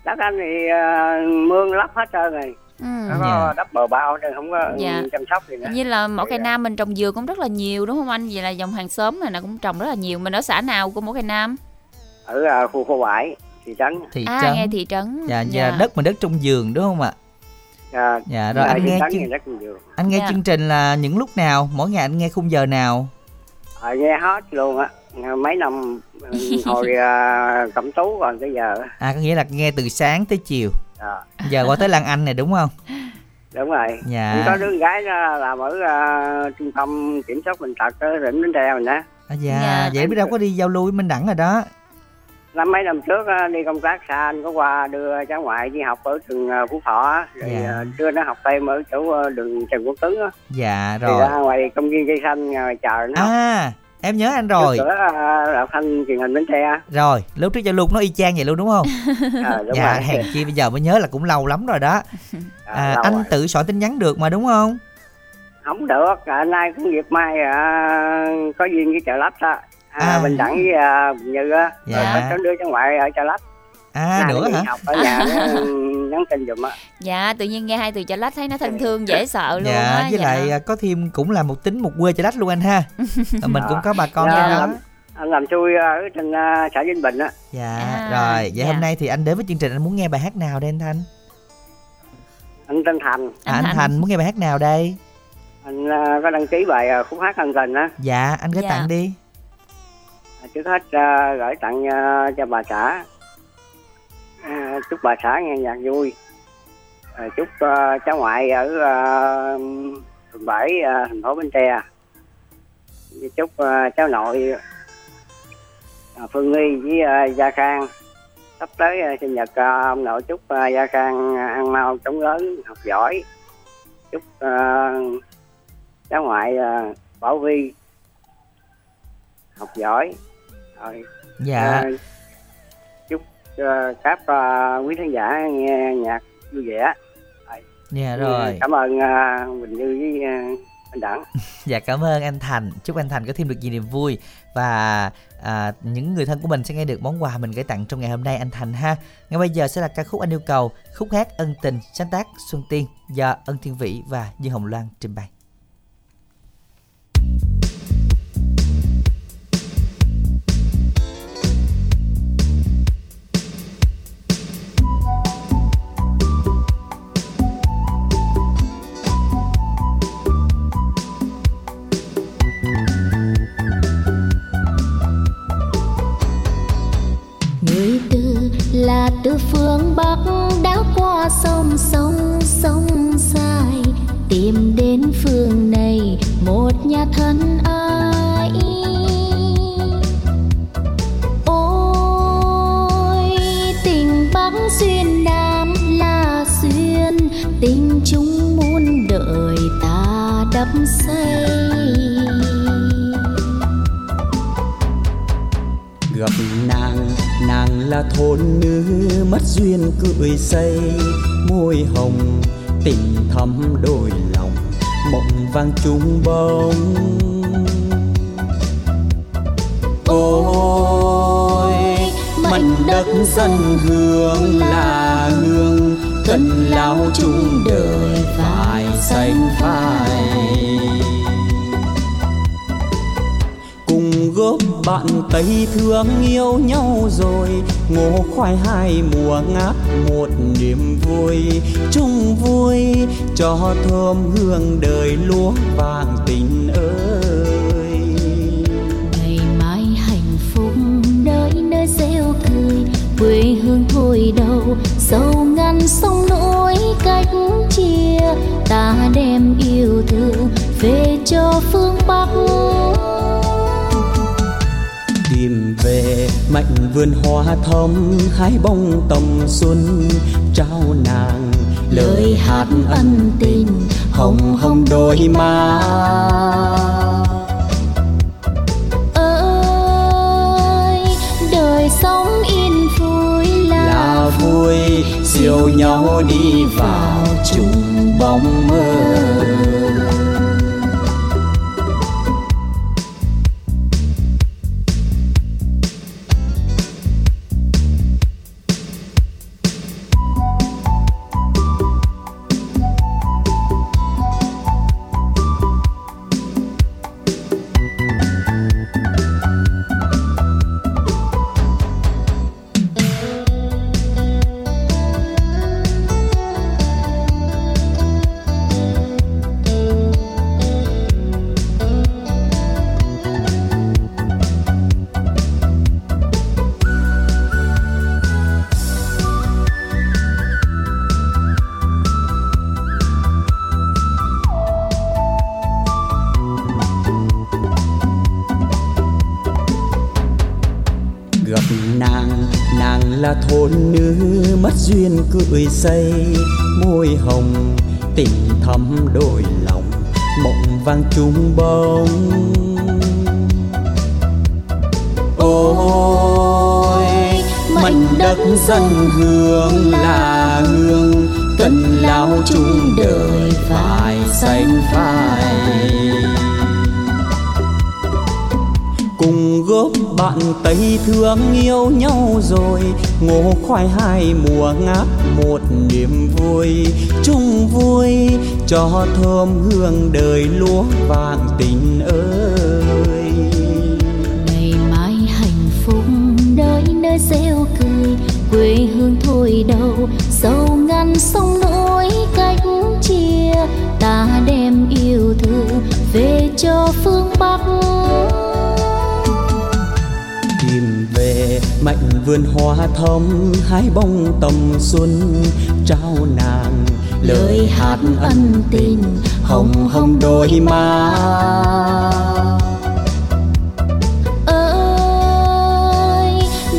[SPEAKER 10] Đất anh thì à, mương lấp hết trơn rồi.
[SPEAKER 2] Ừ.
[SPEAKER 10] Nó có
[SPEAKER 1] Dạ.
[SPEAKER 10] đắp bờ bao nên không có
[SPEAKER 2] Dạ.
[SPEAKER 10] ừ, chăm sóc gì nữa.
[SPEAKER 2] Như là mỏ cây
[SPEAKER 10] Dạ.
[SPEAKER 2] nam mình trồng dừa cũng rất là nhiều đúng không anh? Vậy là dòng hàng xóm này là cũng trồng rất là nhiều. Mình ở xã nào của mỏ cây nam?
[SPEAKER 10] Ở à, khu phố bãi thị trấn.
[SPEAKER 1] Thị
[SPEAKER 2] À
[SPEAKER 1] trấn.
[SPEAKER 2] nghe thị trấn.
[SPEAKER 1] Dạ, dạ, đất mà đất trong giường đúng không ạ?
[SPEAKER 10] À,
[SPEAKER 1] Dạ, rồi anh nghe chương, anh nghe
[SPEAKER 2] Dạ.
[SPEAKER 1] chương trình là những lúc nào? Mỗi ngày anh nghe khung giờ nào?
[SPEAKER 10] À, nghe hết luôn á. À, Mấy năm hồi à, cẩm tú còn tới giờ.
[SPEAKER 1] À có nghĩa là nghe từ sáng tới chiều.
[SPEAKER 10] À,
[SPEAKER 1] Giờ qua tới Lan Anh này đúng không?
[SPEAKER 10] đúng rồi.
[SPEAKER 1] Dạ.
[SPEAKER 10] Cũng có đứa gái đó làm ở à, trung tâm kiểm soát bệnh tật ở tỉnh Bến Tre mình đó.
[SPEAKER 1] À, dạ,
[SPEAKER 2] Dạ.
[SPEAKER 1] vậy biết đâu có đi giao lưu với Minh Đẳng rồi đó.
[SPEAKER 10] năm mấy năm trước đi công tác xa anh có qua đưa cháu ngoại đi học ở trường Phú Thọ rồi
[SPEAKER 1] Dạ.
[SPEAKER 10] đưa nó học thêm ở chỗ đường Trần Quốc Tuấn á.
[SPEAKER 1] Dạ
[SPEAKER 10] thì
[SPEAKER 1] rồi.
[SPEAKER 10] ra ngoài công viên cây xanh ngoài chờ nó
[SPEAKER 1] À, em nhớ anh rồi.
[SPEAKER 10] cửa à, thanh truyền hình Bến Tre
[SPEAKER 1] Rồi, lúc trước giao lưu nó y chang vậy luôn đúng không? [laughs]
[SPEAKER 10] à, đúng
[SPEAKER 1] dạ,
[SPEAKER 10] rồi
[SPEAKER 1] hèn chi bây giờ mới nhớ là cũng lâu lắm rồi đó. [laughs]
[SPEAKER 10] à,
[SPEAKER 1] À, anh
[SPEAKER 10] rồi.
[SPEAKER 1] tự soạn tin nhắn được mà đúng không?
[SPEAKER 10] không được à, nay cũng việc mai à, có duyên với chợ lách á à,
[SPEAKER 1] À.
[SPEAKER 10] bình đẳng với à, như á
[SPEAKER 1] Dạ.
[SPEAKER 10] có đứa cháu ngoại ở chợ lách
[SPEAKER 1] À
[SPEAKER 10] Nay
[SPEAKER 1] nữa hả?
[SPEAKER 10] học ở nhà [laughs] nhắn tin giùm á
[SPEAKER 2] Dạ, tự nhiên nghe hai từ chợ lách thấy nó thân thương dễ sợ luôn
[SPEAKER 1] Dạ,
[SPEAKER 2] á.
[SPEAKER 1] với lại à, có thêm cũng là một tính một quê cho lách luôn anh ha. [laughs] Mình cũng có bà con
[SPEAKER 10] Dạ.
[SPEAKER 1] đó.
[SPEAKER 10] anh làm xui à, ở trên à, xã Vinh Bình á
[SPEAKER 1] Dạ,
[SPEAKER 2] À,
[SPEAKER 1] rồi, vậy
[SPEAKER 2] dạ.
[SPEAKER 1] hôm nay thì anh đến với chương trình anh muốn nghe bài hát nào đây anh Thanh?
[SPEAKER 10] anh tên Thành
[SPEAKER 1] À, anh
[SPEAKER 2] Thành.
[SPEAKER 1] Thành muốn nghe bài hát nào đây?
[SPEAKER 10] anh à, có đăng ký bài à, khúc hát ân tình á
[SPEAKER 1] Dạ, anh gửi
[SPEAKER 2] Dạ.
[SPEAKER 1] tặng đi.
[SPEAKER 10] Trước hết à, gửi tặng à, cho bà xã à, chúc bà xã nghe nhạc vui. À, chúc à, cháu ngoại ở à, phường bảy à, thành phố bến tre. Chúc à, cháu nội à, phương nghi với à, gia khang. Sắp tới à, sinh nhật à, ông nội chúc à, gia khang ăn mau chống lớn học giỏi. Chúc à, cháu ngoại à, bảo vi học giỏi. Rồi
[SPEAKER 1] Dạ,
[SPEAKER 10] à, các à, quý khán giả nghe nhạc vui vẻ
[SPEAKER 1] dạ
[SPEAKER 10] Ừ,
[SPEAKER 1] rồi.
[SPEAKER 10] cảm ơn à, Quỳnh Như với à, anh Đẳng [laughs]
[SPEAKER 1] Dạ cảm ơn anh Thành. Chúc anh Thành có thêm được nhiều niềm vui và à, những người thân của mình sẽ nghe được món quà mình gửi tặng trong ngày hôm nay anh Thành ha. Ngay bây giờ sẽ là ca khúc anh yêu cầu, khúc hát ân tình sáng tác Xuân Tiên do Ân Thiên Vĩ và Dương Hồng Loan trình bày.
[SPEAKER 5] Từ phương bắc đã qua sông sông sông dài tìm đến phương này một nhà thân ai ôi, tình bắc xuyên nam là xuyên tình chúng muôn đời ta đắp xây
[SPEAKER 11] gặp là thôn nữ mất duyên cưỡi xây môi hồng tình thắm đôi lòng, mộng vang trung bóng. Ôi, mảnh đất dân hương là hương cần lao chung đời phải xanh phai góp bạn tây thương yêu nhau rồi. Ngô khoai hai mùa ngát, một niềm vui. Chung vui, cho thơm hương đời lúa vàng tình ơi.
[SPEAKER 5] Ngày mai hạnh phúc, nơi nơi rêu cười. Quê hương thôi đâu sâu ngăn sông nỗi cách chia. Ta đem yêu thương về cho phương bắc
[SPEAKER 11] tìm về. Mạnh vườn hoa thắm hai bông tầm xuân. Trao nàng lời hát ân tình hồng hồng đôi má.
[SPEAKER 5] Ơi đời sống yên vui là,
[SPEAKER 11] là vui siêu nhau đi vào chung bóng mơ cười say, môi hồng, tình thắm đôi lòng, mộng vang chung bóng. Ôi, mảnh đất dân hương là hương cần lao chung đời phải xanh phai cùng góp bạn tây thương yêu nhau rồi, ngô khoai hai mùa ngát vui chung vui cho thơm hương đời lúa vàng tình ơi.
[SPEAKER 5] Ngày mai hạnh phúc nơi nơi rêu cười quê hương thôi đâu sâu ngăn sông nỗi cách chia ta đem yêu thương về cho phương bắc.
[SPEAKER 11] Tìm về mạnh vườn hoa thắm hai bông tầm xuân trao nàng. Lời hát ân tình hồng hồng đôi má.
[SPEAKER 5] Ơi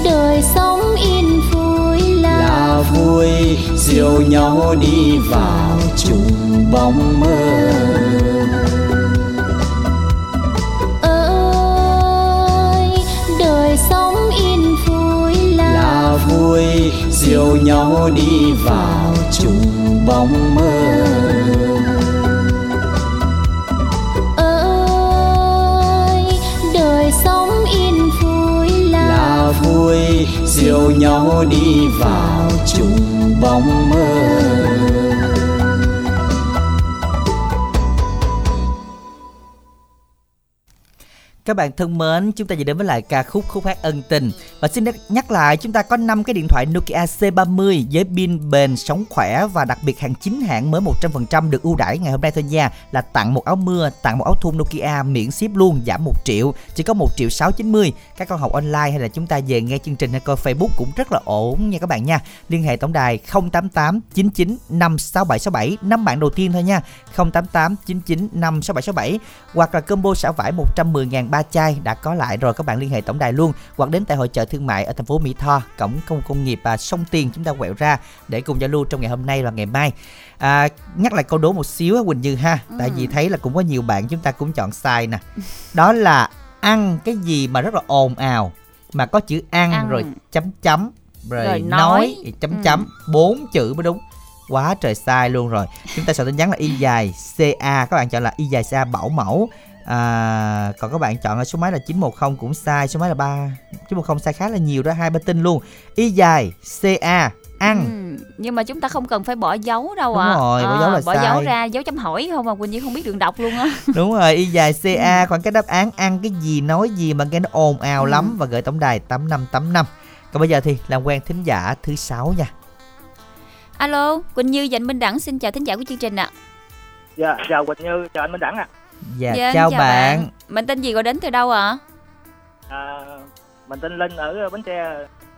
[SPEAKER 5] đời sống yên vui là,
[SPEAKER 11] là vui siêu nhau đi vào chung bóng mơ siêu nhau đi vào chung bóng mơ.
[SPEAKER 5] Ơi đời sống yên vui là,
[SPEAKER 11] là vui siêu nhau đi vào chung bóng mơ
[SPEAKER 1] Các bạn thân mến, chúng ta vừa đến với lại ca khúc khúc hát ân tình. Và xin nhắc lại chúng ta có 5 cái điện thoại Nokia C30 với pin bền, sống khỏe và đặc biệt hàng chính hãng mới 100% được ưu đãi ngày hôm nay thôi nha. Là tặng một áo mưa, tặng một áo thun Nokia miễn ship luôn giảm 1 triệu chỉ có 1 triệu 690 các con học online hay là chúng ta về nghe chương trình hay coi Facebook cũng rất là ổn nha các bạn nha. Liên hệ tổng đài 088 99 56767 năm bạn đầu tiên thôi nha. 088 99 56767 hoặc là combo xả vải 110 000 ba chai đã có lại rồi. Các bạn liên hệ tổng đài luôn hoặc đến tại hội chợ thương mại ở thành phố Mỹ Tho cổng công công nghiệp à, sông Tiền chúng ta quẹo ra để cùng giao lưu trong ngày hôm nay và ngày mai. À, nhắc lại câu đố một xíu Quỳnh Như ha tại vì thấy là cũng có nhiều bạn chúng ta cũng chọn sai nè. Đó là ăn cái gì mà rất là ồn ào mà có chữ ăn,
[SPEAKER 2] Ăn.
[SPEAKER 1] rồi chấm chấm rồi,
[SPEAKER 2] Rồi
[SPEAKER 1] nói,
[SPEAKER 2] nói.
[SPEAKER 1] chấm
[SPEAKER 2] Ừ.
[SPEAKER 1] chấm bốn chữ mới đúng. Quá trời sai luôn rồi. Chúng ta soạn tin nhắn là y dài ca các bạn chọn là y dài ca bảo mẫu à, còn các bạn chọn là số máy là 910 cũng sai số máy là ba 910 sai khá là nhiều đó hai ba tin luôn. Y dài ca ăn.
[SPEAKER 2] Ừ, nhưng mà chúng ta không cần phải bỏ dấu đâu
[SPEAKER 1] Đúng
[SPEAKER 2] ạ.
[SPEAKER 1] rồi, bỏ
[SPEAKER 2] Ờ,
[SPEAKER 1] dấu là
[SPEAKER 2] bỏ
[SPEAKER 1] sai.
[SPEAKER 2] dấu ra dấu chấm hỏi không mà quỳnh như không biết đường đọc luôn á. [laughs]
[SPEAKER 1] Đúng rồi y dài ca còn cái đáp án ăn cái gì nói gì mà nghe nó ồn ào
[SPEAKER 2] Ừ.
[SPEAKER 1] lắm và gửi tổng đài 8585 còn bây giờ thì làm quen thính giả thứ sáu nha.
[SPEAKER 2] Alo quỳnh như dành minh đẳng xin chào thính giả của chương trình ạ.
[SPEAKER 12] Dạ, chào Quỳnh Như, chào anh Minh Đẳng ạ.
[SPEAKER 1] Dạ,
[SPEAKER 2] Dạ,
[SPEAKER 1] chào,
[SPEAKER 2] chào
[SPEAKER 1] bạn.
[SPEAKER 2] bạn. mình tên gì gọi đến từ đâu ạ
[SPEAKER 12] À, mình tên Linh ở Bến Tre,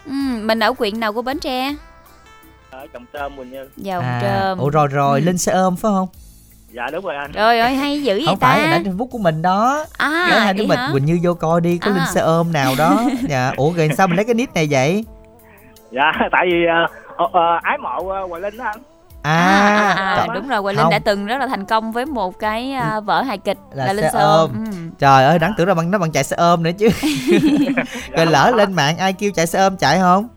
[SPEAKER 2] ừ, mình ở huyện nào của bến tre
[SPEAKER 12] ở Trọng Trơm, Quỳnh Như.
[SPEAKER 2] dòng
[SPEAKER 1] à,
[SPEAKER 2] trơm
[SPEAKER 1] ủa rồi rồi
[SPEAKER 2] Ừ.
[SPEAKER 1] linh xe ôm phải không
[SPEAKER 12] Dạ đúng rồi anh.
[SPEAKER 2] trời ơi hay dữ vậy
[SPEAKER 1] không
[SPEAKER 2] ta
[SPEAKER 1] phải là đánh facebook của mình đó
[SPEAKER 2] à
[SPEAKER 1] Đó, hai đứa mình
[SPEAKER 2] hả
[SPEAKER 1] Quỳnh Như vô coi đi có
[SPEAKER 2] À.
[SPEAKER 1] linh xe ôm nào đó [laughs] dạ ủa rồi sao mình lấy cái nick này vậy
[SPEAKER 12] Dạ, tại vì ờ, ờ, ái mộ ờ, Hoài Linh đó anh.
[SPEAKER 1] À,
[SPEAKER 2] à, à,
[SPEAKER 1] trời,
[SPEAKER 2] đúng rồi Hoài Linh
[SPEAKER 1] Không.
[SPEAKER 2] đã từng rất là thành công với một cái à, vở hài kịch
[SPEAKER 1] Là
[SPEAKER 2] là, Linh
[SPEAKER 1] xe
[SPEAKER 2] ôm.
[SPEAKER 1] Ôm.
[SPEAKER 2] Ừ.
[SPEAKER 1] trời ơi đáng tưởng là bằng nó bằng chạy xe ôm nữa chứ. [laughs]
[SPEAKER 12] Dạ,
[SPEAKER 1] rồi lỡ lên mạng ai kêu chạy xe ôm chạy không?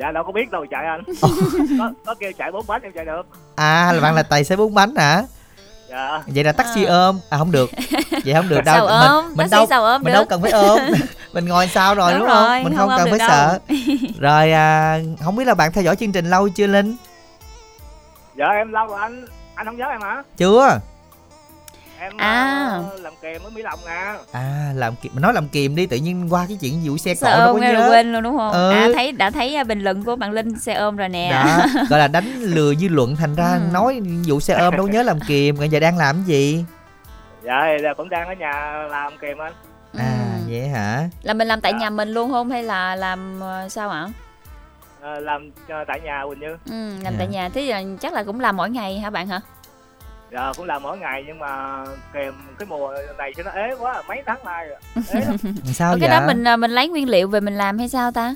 [SPEAKER 12] Dạ đâu có biết đâu chạy anh. [laughs] có, có kêu chạy bốn bánh em chạy được.
[SPEAKER 1] à là bạn là tài xế bốn bánh hả?
[SPEAKER 12] Dạ.
[SPEAKER 1] vậy là taxi
[SPEAKER 2] À.
[SPEAKER 1] ôm. À không được. Vậy không được đâu.
[SPEAKER 2] Sao ôm
[SPEAKER 1] mình, mình
[SPEAKER 2] taxi
[SPEAKER 1] đâu
[SPEAKER 2] sao ôm
[SPEAKER 1] mình
[SPEAKER 2] được.
[SPEAKER 1] đâu cần phải ôm. [laughs] Mình ngồi sau rồi đúng,
[SPEAKER 2] Đúng
[SPEAKER 1] không?
[SPEAKER 2] rồi,
[SPEAKER 1] mình
[SPEAKER 2] không
[SPEAKER 1] không cần phải
[SPEAKER 2] đâu.
[SPEAKER 1] sợ. Rồi à, không biết là bạn theo dõi chương trình lâu chưa linh
[SPEAKER 12] Dạ em lâu rồi anh. Anh không nhớ em hả?
[SPEAKER 1] chưa
[SPEAKER 12] Em
[SPEAKER 2] À.
[SPEAKER 12] ờ, làm kèm ở Mỹ Long nè.
[SPEAKER 1] à làm kiềm nói làm kiềm đi tự nhiên qua cái chuyện vụ xe cộ
[SPEAKER 2] ôm
[SPEAKER 1] có nhớ
[SPEAKER 2] quên luôn đúng không
[SPEAKER 1] Ừ.
[SPEAKER 2] à thấy đã thấy à, bình luận của bạn Linh xe ôm rồi nè
[SPEAKER 1] đó [laughs] gọi là đánh lừa dư luận thành ra
[SPEAKER 2] Ừ.
[SPEAKER 1] nói vụ xe ôm đâu nhớ làm kiềm rồi giờ đang làm cái gì
[SPEAKER 12] Dạ thì là cũng đang ở nhà làm kèm anh.
[SPEAKER 1] à
[SPEAKER 2] Ừ.
[SPEAKER 1] vậy hả
[SPEAKER 2] là mình làm tại
[SPEAKER 12] Dạ.
[SPEAKER 2] nhà mình luôn không hay là làm ờ, sao ạ
[SPEAKER 12] Ờ, làm ờ, tại nhà Quỳnh Như.
[SPEAKER 2] ừ, làm
[SPEAKER 1] Dạ.
[SPEAKER 2] tại nhà thế là chắc là cũng làm mỗi ngày hả bạn hả
[SPEAKER 12] Dạ cũng làm mỗi ngày nhưng mà kèm cái mùa này cho nó ế quá mấy tháng nay rồi. [laughs] Ế lắm.
[SPEAKER 1] sao
[SPEAKER 2] Ở cái đó mình à, mình lấy nguyên liệu về mình làm hay sao ta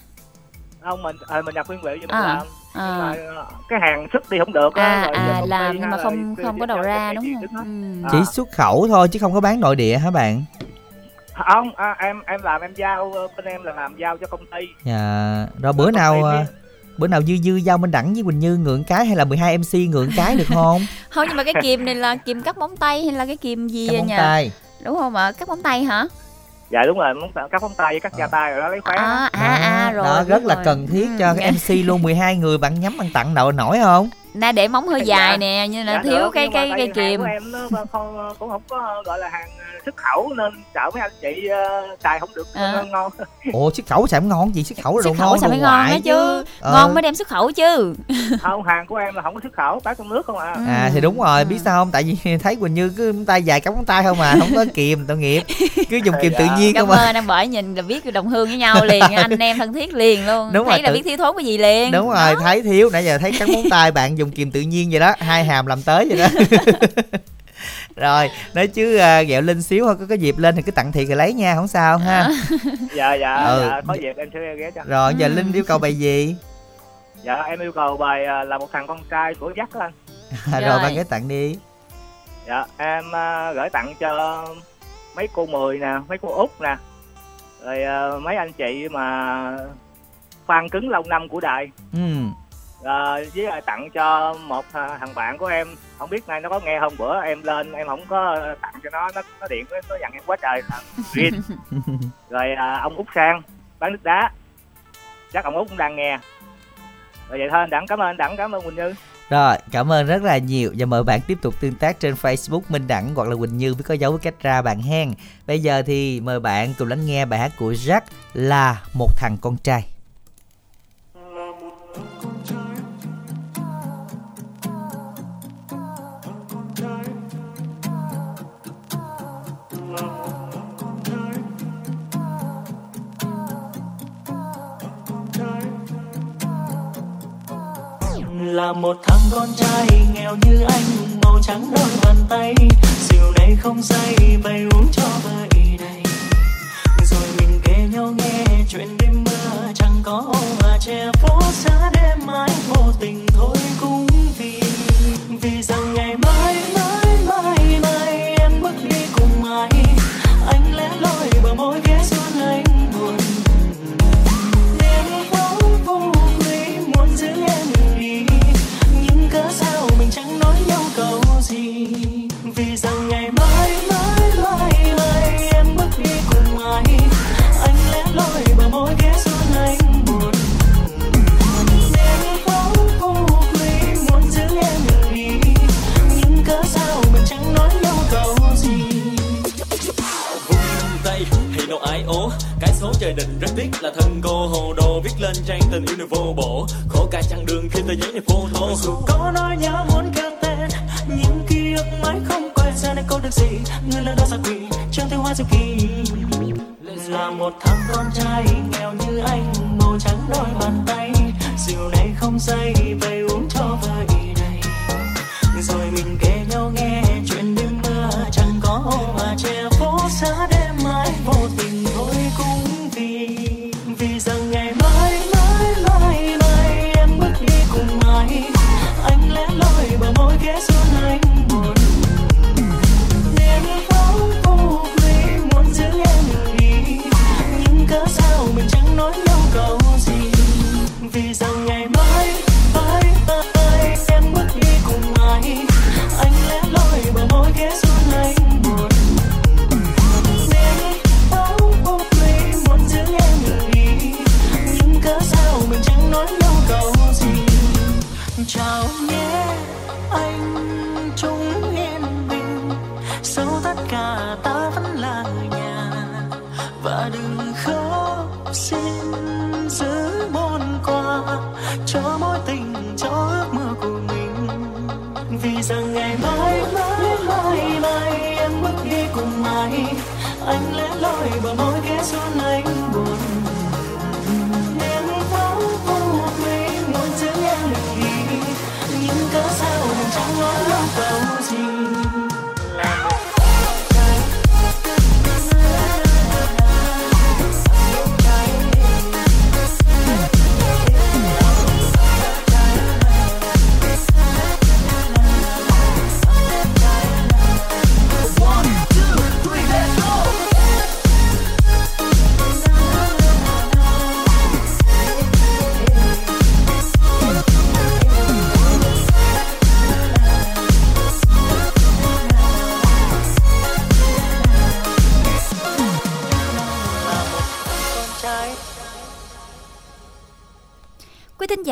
[SPEAKER 12] không mình à, mình nhập nguyên liệu cho mình
[SPEAKER 2] À,
[SPEAKER 12] làm
[SPEAKER 2] à,
[SPEAKER 12] ờ, cái hàng xuất đi không được á,
[SPEAKER 2] à,
[SPEAKER 12] rồi
[SPEAKER 2] à làm nhưng mà không không có đầu ra đúng không ừ.
[SPEAKER 12] À.
[SPEAKER 1] chỉ xuất khẩu thôi chứ không có bán nội địa hả bạn
[SPEAKER 12] không à, em em làm em giao ờ, bên em là làm giao cho công ty.
[SPEAKER 1] Dạ rồi bữa
[SPEAKER 12] Công
[SPEAKER 1] nào à, bữa nào dư dư giao minh đẳng với quỳnh như ngượng cái hay là 12 mc ngượng cái được không? [laughs]
[SPEAKER 2] Không nhưng mà cái kìm này là kìm cắt móng tay hay là cái kìm gì
[SPEAKER 1] Cắt
[SPEAKER 2] vậy
[SPEAKER 1] móng
[SPEAKER 2] nhỉ
[SPEAKER 1] tay.
[SPEAKER 2] Đúng không ạ? Cắt móng tay hả?
[SPEAKER 12] Dạ đúng rồi móng tay- cắt móng tay với cắt da tay rồi đó lấy khóe đó.
[SPEAKER 2] à à à
[SPEAKER 1] Đó,
[SPEAKER 2] rồi
[SPEAKER 1] đó rất là
[SPEAKER 2] rồi.
[SPEAKER 1] cần thiết cho
[SPEAKER 2] Ừ,
[SPEAKER 1] cái mc luôn 12 người bạn nhắm bạn tặng nợ nổi không
[SPEAKER 2] na để móng hơi
[SPEAKER 12] Dạ.
[SPEAKER 2] dài nè nhưng là
[SPEAKER 12] Dạ
[SPEAKER 2] thiếu
[SPEAKER 12] được,
[SPEAKER 2] cái cái cái kìm
[SPEAKER 12] của em nó không cũng không có gọi là hàng ờ, xuất khẩu nên sợ mấy anh chị ờ, xài không được
[SPEAKER 2] À.
[SPEAKER 12] ngon [laughs]
[SPEAKER 1] ủa xuất khẩu không ngon gì xuất khẩu là đồ
[SPEAKER 2] xuất khẩu
[SPEAKER 1] ngon đồ
[SPEAKER 2] mới ngon đó chứ
[SPEAKER 1] Ờ.
[SPEAKER 2] ngon mới đem xuất khẩu chứ [laughs]
[SPEAKER 12] không hàng của em là không có xuất khẩu bán trong nước không à
[SPEAKER 2] Ừ.
[SPEAKER 1] à thì đúng rồi
[SPEAKER 2] Ừ.
[SPEAKER 1] biết sao không tại vì [laughs] thấy quỳnh như cứ tay dài cắm tay không mà không có kìm tội nghiệp cứ dùng kìm tự
[SPEAKER 12] Dạ.
[SPEAKER 1] nhiên
[SPEAKER 2] cảm
[SPEAKER 1] không mà
[SPEAKER 2] ơn đang bởi nhìn là biết đồng hương với nhau liền anh em thân thiết liền luôn
[SPEAKER 1] Đúng
[SPEAKER 2] thấy
[SPEAKER 1] rồi,
[SPEAKER 2] là biết thiếu thốn cái gì liền
[SPEAKER 1] đúng rồi thấy thiếu nãy giờ thấy cắn móng tay bạn dùng kìm tự nhiên vậy đó hai hàm làm tới vậy đó. [laughs] Rồi nói chứ à, ghẹo linh xíu thôi có cái dịp lên thì cứ tặng thiệt rồi lấy nha không sao ha. [laughs]
[SPEAKER 12] Dạ dạ
[SPEAKER 1] Ừ.
[SPEAKER 12] dạ có dịp em sẽ ghé cho.
[SPEAKER 1] Rồi giờ
[SPEAKER 2] Ừ.
[SPEAKER 1] linh yêu cầu bài gì?
[SPEAKER 12] Dạ em yêu cầu bài ờ, là một thằng con trai của dắt anh.
[SPEAKER 1] Rồi, [laughs]
[SPEAKER 2] Rồi.
[SPEAKER 1] bạn gửi tặng đi.
[SPEAKER 12] Dạ em ờ, gửi tặng cho mấy cô mười nè mấy cô út nè. Rồi ờ, mấy anh chị mà fan cứng lâu năm của đài.
[SPEAKER 1] Ừ
[SPEAKER 12] Ờ, với lại tặng cho một thằng bạn của em. Không biết nay nó có nghe không bữa em lên em không có tặng cho nó nó, nó điện nó, dặn em quá trời. Là Green. [laughs] Rồi à, ông út sang bán nước đá. Chắc ông út cũng đang nghe. Rồi vậy thôi anh đẳng cảm ơn anh đẳng cảm ơn quỳnh như.
[SPEAKER 1] Rồi, cảm ơn rất là nhiều. Và mời bạn tiếp tục tương tác trên Facebook Minh Đẳng hoặc là Quỳnh Như với có dấu với cách ra bạn hen. Bây giờ thì mời bạn cùng lắng nghe bài hát của Jack là một thằng con trai.
[SPEAKER 13] Là một thằng con trai nghèo như anh, màu trắng đôi bàn tay. Rượu này không say, bày uống cho vơi đầy rồi mình kể nhau nghe chuyện đêm mưa, chẳng có ô mà che phố xa đêm mãi, vô tình thôi cũng vì vì rằng ngày mai mai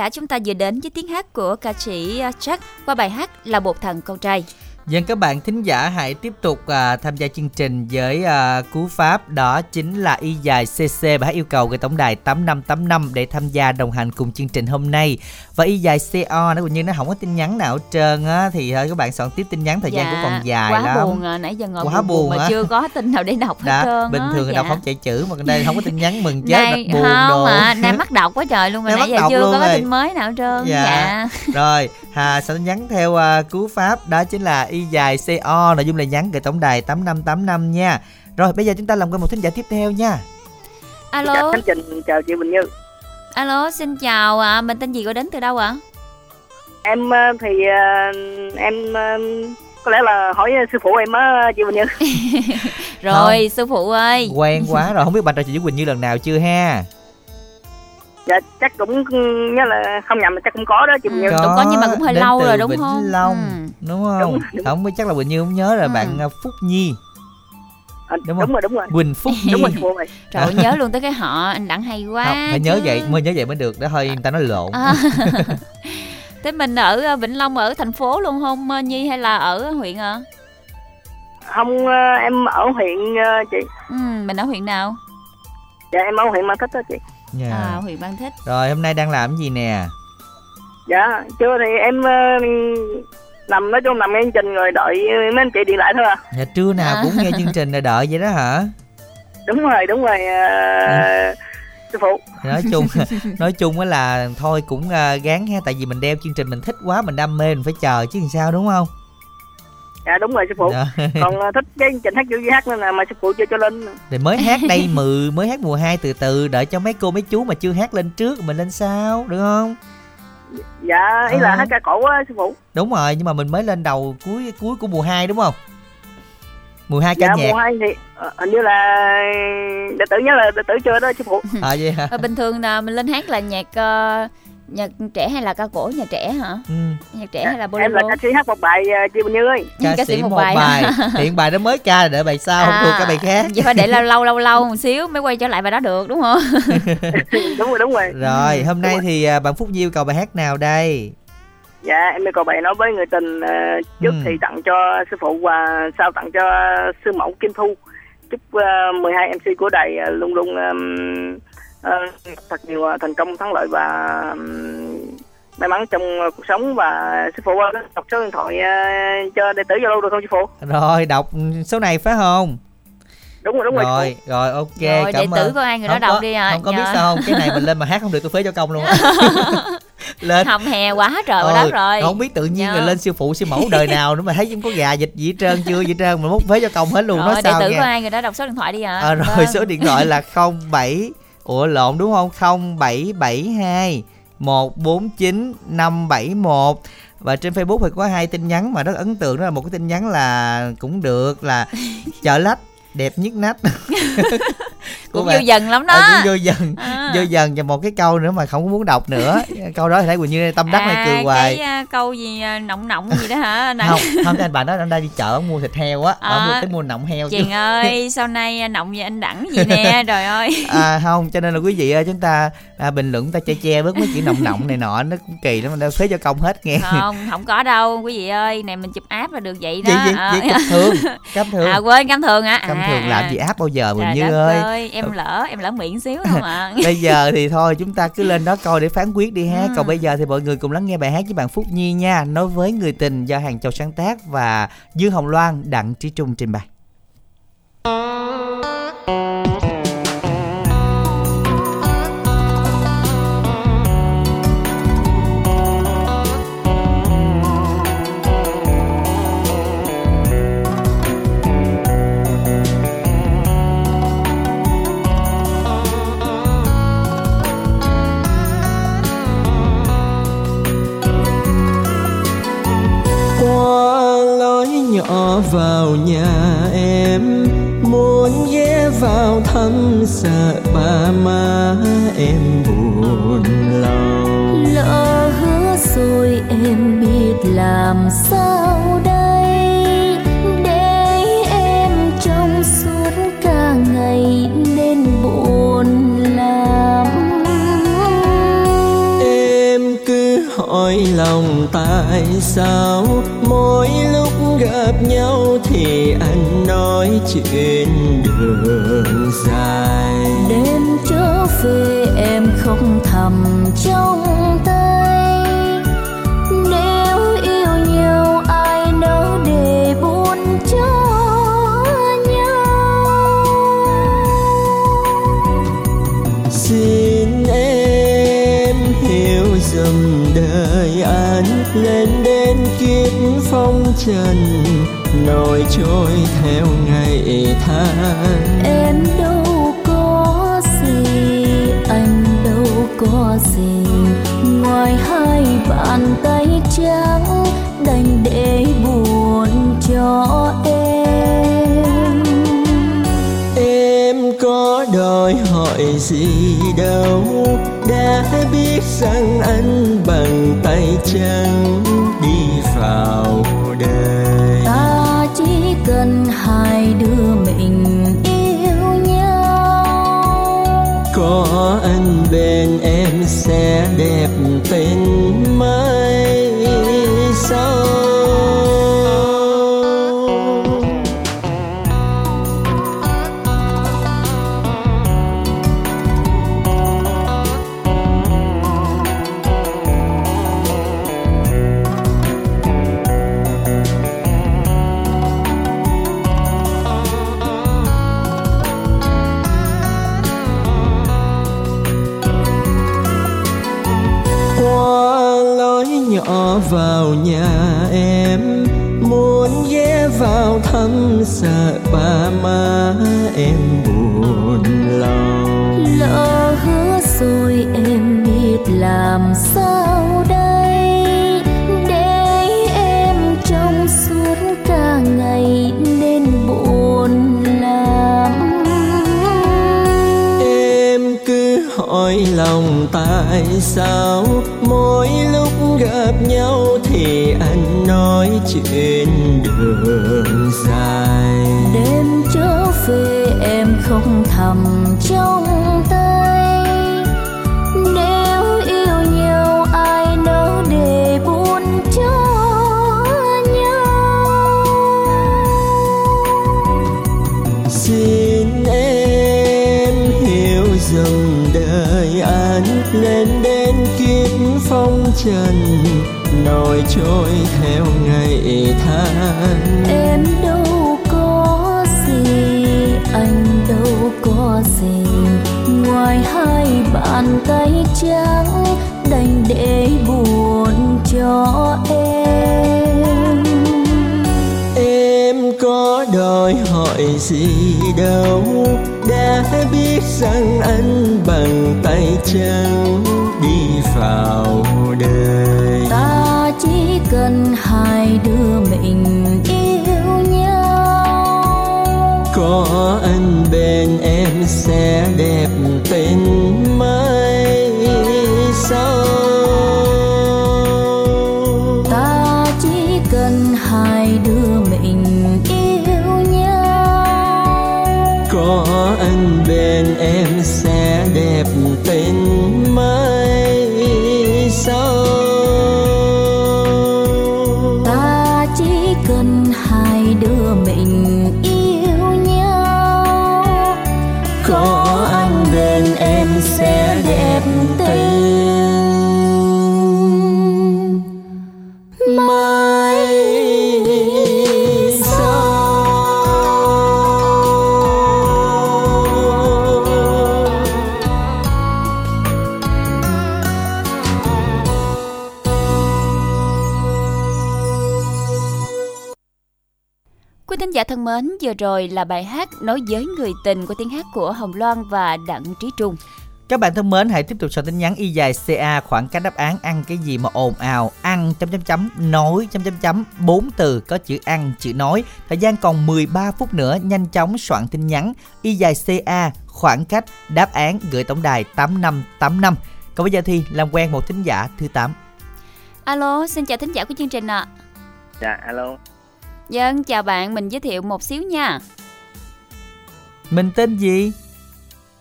[SPEAKER 2] giả chúng ta vừa đến với tiếng hát của ca sĩ ờ, Jack qua bài hát là một thằng con trai.
[SPEAKER 1] Dân các bạn thính giả hãy tiếp tục à, tham gia chương trình với à, cú pháp đó chính là y dài CC và hãy yêu cầu gửi tổng đài 8585 để tham gia đồng hành cùng chương trình hôm nay. Và y dài CO nó cũng như nó không có tin nhắn nào hết trơn á thì thôi các bạn soạn tiếp tin nhắn thời gian cũng còn dài
[SPEAKER 2] quá
[SPEAKER 1] lắm.
[SPEAKER 2] buồn à, nãy giờ ngồi
[SPEAKER 1] Quá
[SPEAKER 2] buồn, buồn mà
[SPEAKER 1] hả?
[SPEAKER 2] chưa có tin nào để đọc hết
[SPEAKER 1] Đó,
[SPEAKER 2] trơn
[SPEAKER 1] bình
[SPEAKER 2] á.
[SPEAKER 1] thường
[SPEAKER 2] dạ.
[SPEAKER 1] đọc không chạy chữ mà đây không có tin nhắn mừng chết
[SPEAKER 2] Nay,
[SPEAKER 1] mặt buồn
[SPEAKER 2] không
[SPEAKER 1] đồ.
[SPEAKER 2] mà đang bắt đọc quá trời luôn rồi nãy giờ chưa có
[SPEAKER 1] rồi.
[SPEAKER 2] tin mới nào hết trơn
[SPEAKER 1] Dạ.
[SPEAKER 2] dạ.
[SPEAKER 1] Rồi, Hà sẽ nhắn theo à, cú pháp đó chính là y dài CO, nội dung là nhắn gửi tổng đài 8585 nha. Rồi, bây giờ chúng ta làm quen một thính giả tiếp theo nha.
[SPEAKER 2] alo
[SPEAKER 14] Khánh Trình chào chị Bình Như
[SPEAKER 2] alo xin chào ạ mình tên gì gọi đến từ đâu ạ
[SPEAKER 14] em ờ, thì ờ, em có lẽ là hỏi sư phụ em á chị Bình Như [laughs]
[SPEAKER 2] rồi sư phụ ơi
[SPEAKER 1] Quen quá rồi, không biết bạn trò chuyện với Quỳnh Như lần nào chưa ha?
[SPEAKER 14] Dạ chắc cũng nhớ là không nhầm là chắc cũng có đó chị Bình Như
[SPEAKER 2] cũng có nhưng mà cũng hơi
[SPEAKER 1] đến
[SPEAKER 2] lâu
[SPEAKER 1] từ
[SPEAKER 2] rồi, đúng
[SPEAKER 1] Vĩnh
[SPEAKER 2] không?
[SPEAKER 1] Long,
[SPEAKER 2] Ừ.
[SPEAKER 1] đúng không? Không biết chắc là Quỳnh Như không nhớ là
[SPEAKER 2] Ừ.
[SPEAKER 1] bạn à, Phúc Nhi.
[SPEAKER 14] À,
[SPEAKER 1] Đúng
[SPEAKER 14] đúng, rồi đúng rồi
[SPEAKER 1] Quỳnh Phúc Nhi. [laughs]
[SPEAKER 14] đúng rồi
[SPEAKER 2] trời ơi, nhớ luôn tới cái họ anh đặng hay quá
[SPEAKER 1] Không, phải nhớ vậy, mới nhớ vậy mới được, đó hơi người ta nói lộn.
[SPEAKER 2] À. [laughs] Thế mình ở ờ, Vĩnh Long ở thành phố luôn không ờ, Nhi hay là ở huyện à?
[SPEAKER 14] không em ở huyện chị
[SPEAKER 2] Ừ, mình ở huyện nào?
[SPEAKER 14] dạ em ở huyện Mang Thích đó chị
[SPEAKER 1] Dạ.
[SPEAKER 2] À, huyện Mang Thích.
[SPEAKER 1] Rồi hôm nay đang làm cái gì nè?
[SPEAKER 14] dạ chưa thì em ờ, nằm nói chung nằm nghe chương trình rồi đợi mấy anh chị điện lại thôi à
[SPEAKER 1] Dạ trưa nào
[SPEAKER 2] À.
[SPEAKER 1] cũng nghe chương trình rồi đợi vậy đó hả?
[SPEAKER 14] đúng rồi đúng rồi ờ, sư phụ
[SPEAKER 1] nói chung [laughs] nói chung á là thôi cũng gán ha tại vì mình đeo chương trình mình thích quá mình đam mê mình phải chờ chứ làm sao đúng không
[SPEAKER 14] dạ đúng rồi sư phụ.
[SPEAKER 1] Đó. [laughs]
[SPEAKER 14] còn ờ, thích cái chương trình hát kiểu gì hát nên là mà sư phụ chưa cho lên.
[SPEAKER 1] Thì mới hát [laughs] đây mười mới hát mùa 2 từ từ đợi cho mấy cô mấy chú mà chưa hát lên trước mình lên sau được không?
[SPEAKER 14] Dạ ý là
[SPEAKER 1] Ờ.
[SPEAKER 14] hát ca cổ á sư phụ.
[SPEAKER 1] Đúng rồi nhưng mà mình mới lên đầu cuối cuối của mùa 2 đúng không? Mùa 2 ca
[SPEAKER 14] dạ
[SPEAKER 1] nhạc.
[SPEAKER 14] mùa hai thì ờ, hình như là đệ tử nhớ là đệ tử chưa đó sư phụ. [laughs]
[SPEAKER 1] À vậy hả?
[SPEAKER 2] Ờ, bình thường là mình lên hát là nhạc ờ, nhạc trẻ hay là ca cổ nhạc trẻ hả?
[SPEAKER 1] ừ.
[SPEAKER 2] Nhạc trẻ hay là
[SPEAKER 14] em là
[SPEAKER 2] bolero?
[SPEAKER 14] ca sĩ hát một bài ờ, chị Bình Như ơi [laughs]
[SPEAKER 1] ca, sĩ một bài, hiện bài đó mới ca là đợi bài sau không thuộc cái bài khác
[SPEAKER 2] Vậy phải để lâu [laughs] lâu lâu lâu một xíu mới quay trở lại bài đó được đúng không? [laughs]
[SPEAKER 14] đúng rồi đúng rồi
[SPEAKER 1] rồi hôm nay
[SPEAKER 14] rồi.
[SPEAKER 1] thì à, bạn phúc diêu cầu bài hát nào đây
[SPEAKER 14] dạ em yêu cầu bài nói với người tình ờ, trước
[SPEAKER 1] Ừ.
[SPEAKER 14] thì tặng cho sư phụ và sau tặng cho sư mẫu Kim Thu chúc uh, 12 MC của đài ờ, luôn luôn thật nhiều ờ, thành công thắng lợi và may mắn trong ờ, cuộc sống. Và sư phụ ơi, đọc số điện thoại ờ, cho đệ tử Zalo được không sư phụ?
[SPEAKER 1] Rồi đọc số này phải không?
[SPEAKER 14] Đúng rồi đúng rồi,
[SPEAKER 1] rồi rồi ok
[SPEAKER 2] Rồi,
[SPEAKER 1] cảm
[SPEAKER 2] đệ tử
[SPEAKER 1] ơn.
[SPEAKER 2] của ai người đó
[SPEAKER 1] Không
[SPEAKER 2] đọc
[SPEAKER 1] có-
[SPEAKER 2] đi à,
[SPEAKER 1] không có biết
[SPEAKER 2] nhờ.
[SPEAKER 1] sao không? Cái này mình lên mà hát không được tôi phế cho công luôn [laughs] lên.
[SPEAKER 2] Hầm hè quá trời quá
[SPEAKER 1] Ừ,
[SPEAKER 2] đất rồi.
[SPEAKER 1] không biết tự nhiên
[SPEAKER 2] Nhờ.
[SPEAKER 1] rồi lên siêu phụ siêu mẫu đời nào nữa mà thấy không có gà dịch gì hết trơn chưa gì hết trơn mà mốt phế cho công hết luôn.
[SPEAKER 2] Rồi, đệ
[SPEAKER 1] sao
[SPEAKER 2] tử
[SPEAKER 1] nghe?
[SPEAKER 2] của ai người đó đọc số điện thoại đi ạ.
[SPEAKER 1] à, rồi
[SPEAKER 2] Vâng.
[SPEAKER 1] số điện thoại là [laughs] 07 ủa lộn đúng không? 0772 149 571 và trên Facebook thì có hai tin nhắn mà rất ấn tượng. Đó là một cái tin nhắn là cũng được là [laughs] chợ lách đẹp nhất nách [laughs]
[SPEAKER 2] Cũng
[SPEAKER 1] bạn-
[SPEAKER 2] vô dần lắm đó.
[SPEAKER 1] Ờ, cũng vô dần
[SPEAKER 2] À.
[SPEAKER 1] vô dần và một cái câu nữa mà không có muốn đọc nữa câu đó thì thấy Quỳnh Như tâm đắc này cười
[SPEAKER 2] À,
[SPEAKER 1] hoài
[SPEAKER 2] cái à, câu gì à, nọng nọng gì đó hả? [laughs] Này.
[SPEAKER 1] không không anh bạn đó anh đang đi chợ mua thịt heo á
[SPEAKER 2] À.
[SPEAKER 1] ông mua cái mua nọng heo
[SPEAKER 2] Chàng ơi, [laughs] sau này à, nọng gì anh đẳng gì nè, [laughs] trời ơi.
[SPEAKER 1] à không cho nên là quý vị ơi chúng ta à, bình luận ta che che bớt mấy chữ nọng nọng này nọ nó cũng kỳ lắm mình đã phế cho công hết nghe
[SPEAKER 2] Không, không có đâu, quý vị ơi, này mình chụp áp là được vậy đó.
[SPEAKER 1] vậy vậy
[SPEAKER 2] À.
[SPEAKER 1] vậy thường cam thường
[SPEAKER 2] À quên cam thường hả?
[SPEAKER 1] cam
[SPEAKER 2] À,
[SPEAKER 1] thường làm
[SPEAKER 2] à.
[SPEAKER 1] gì áp bao giờ Quỳnh Như ơi
[SPEAKER 2] ơi, em lỡ, em lỡ miệng xíu không ạ? [laughs]
[SPEAKER 1] bây giờ thì thôi chúng ta cứ lên đó coi để phán quyết đi ha
[SPEAKER 2] Ừ.
[SPEAKER 1] còn bây giờ thì mọi người cùng lắng nghe bài hát với bạn Phúc Nhi nha nói với người tình do hàng châu sáng tác và Dương Hồng Loan Đặng Trí Trung trình bày
[SPEAKER 15] vào nhà em, muốn ghé vào thăm sợ ba má em buồn lòng
[SPEAKER 5] lỡ hứa rồi em biết làm sao đây?
[SPEAKER 15] Lòng tại sao mỗi lúc gặp nhau thì anh nói chuyện đường dài?
[SPEAKER 5] Đêm trở về em không thầm trong tay
[SPEAKER 15] trần nổi trôi theo ngày tháng.
[SPEAKER 5] Em đâu có gì anh đâu có gì. Ngoài hai bàn tay trắng đành để buồn cho em.
[SPEAKER 15] Em có đòi hỏi gì đâu đã biết rằng anh bằng tay trắng đi vào
[SPEAKER 5] cần hai đứa mình yêu nhau.
[SPEAKER 15] Có anh bên em sẽ đẹp tình tại sao mỗi lúc gặp nhau thì anh nói chuyện đường dài.
[SPEAKER 5] Đêm trở về em không thầm
[SPEAKER 15] trần nổi trôi theo ngày tháng.
[SPEAKER 5] Em đâu có gì anh đâu có gì. Ngoài hai bàn tay trắng đành để buồn cho em.
[SPEAKER 15] Em có đòi hỏi gì đâu đã biết rằng anh bằng tay trắng đi vào
[SPEAKER 5] hai đứa mình yêu nhau.
[SPEAKER 15] Có anh bên em
[SPEAKER 2] vừa rồi là bài hát Nói với người tình của tiếng hát của Hồng Loan và Đặng Trí Trung.
[SPEAKER 1] Các bạn thân mến, hãy tiếp tục soạn tin nhắn y dài CA khoảng cách đáp án ăn cái gì mà ồn ào, ăn chấm chấm chấm, nói chấm chấm chấm, bốn từ có chữ ăn, chữ nói. Thời gian còn 13 phút nữa, nhanh chóng soạn tin nhắn y dài CA khoảng cách đáp án gửi tổng đài 8585. Còn bây giờ thì làm quen một thính giả thứ 8.
[SPEAKER 2] Alo, xin chào thính giả của chương trình ạ.
[SPEAKER 16] dạ alo
[SPEAKER 2] Dân, chào bạn, mình giới thiệu một xíu nha.
[SPEAKER 1] Mình tên gì?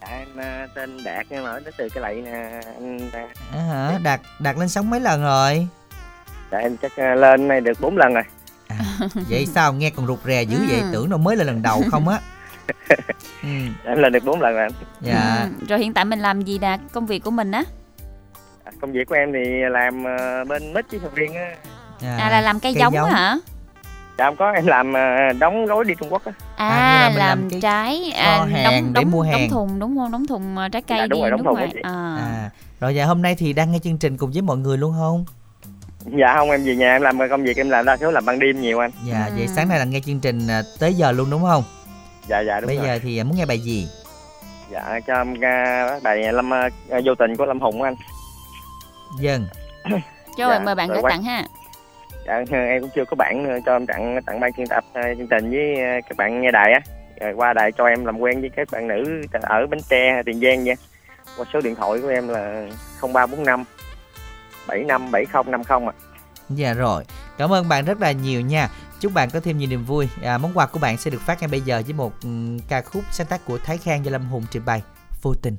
[SPEAKER 16] em à, tên đạt nhưng mà ở đến từ cái lạy nè anh à,
[SPEAKER 1] À, hả? Đạt đạt lên sóng mấy lần rồi?
[SPEAKER 16] dạ em chắc à, lên này được 4 lần rồi
[SPEAKER 1] Vậy sao nghe còn rụt rè dữ vậy? [laughs]
[SPEAKER 2] Ừ.
[SPEAKER 1] Tưởng đâu mới là lần đầu không á. [laughs] Ừ,
[SPEAKER 16] em lên được 4 lần rồi anh
[SPEAKER 1] dạ.
[SPEAKER 2] Ừ, Rồi hiện tại mình làm gì Đạt? Công việc của mình á?
[SPEAKER 16] À, công việc của em thì làm à, bên mít với sầu riêng á
[SPEAKER 1] dạ.
[SPEAKER 2] À là làm cây,
[SPEAKER 1] cây
[SPEAKER 2] giống,
[SPEAKER 1] giống.
[SPEAKER 2] hả?
[SPEAKER 16] Dạ không có em làm à, đóng gói đi Trung Quốc á
[SPEAKER 2] À,
[SPEAKER 1] À, như là mình
[SPEAKER 2] làm,
[SPEAKER 1] làm cái
[SPEAKER 2] trái à,
[SPEAKER 1] hàng
[SPEAKER 2] đóng,
[SPEAKER 1] để
[SPEAKER 2] đóng,
[SPEAKER 1] mua hàng.
[SPEAKER 2] đóng thùng đúng không? Đóng thùng à, trái cây
[SPEAKER 16] Dạ, đúng
[SPEAKER 2] đi
[SPEAKER 16] rồi, đóng
[SPEAKER 2] nước
[SPEAKER 16] thùng chị.
[SPEAKER 2] À.
[SPEAKER 1] À, rồi dạ hôm nay thì đang nghe chương trình cùng với mọi người luôn không?
[SPEAKER 16] dạ không em về nhà em làm công việc em làm đa số làm ban đêm nhiều anh
[SPEAKER 1] Dạ,
[SPEAKER 2] Ừ.
[SPEAKER 1] vậy sáng nay là nghe chương trình à, tới giờ luôn đúng không?
[SPEAKER 16] dạ dạ đúng
[SPEAKER 1] Bây
[SPEAKER 16] rồi
[SPEAKER 1] giờ thì muốn nghe bài gì?
[SPEAKER 16] dạ cho em uh, bài lâm vô tình của lâm hùng anh
[SPEAKER 1] Dân.
[SPEAKER 2] Rồi
[SPEAKER 16] Dạ,
[SPEAKER 2] mời bạn
[SPEAKER 16] rồi
[SPEAKER 2] gửi tặng ha
[SPEAKER 16] dạ em cũng chưa có bản nữa cho em tặng tặng ban chuyên tập ờ, chương trình với các bạn nghe đài á rồi qua đài cho em làm quen với các bạn nữ ở bến tre tiền giang nha qua số điện thoại của em là 0345 75 7050 ạ
[SPEAKER 1] Dạ rồi. Cảm ơn bạn rất là nhiều nha. Chúc bạn có thêm nhiều niềm vui. À, món quà của bạn sẽ được phát ngay bây giờ với một um, ca khúc sáng tác của Thái Khang do Lâm Hùng trình bày. Vô tình.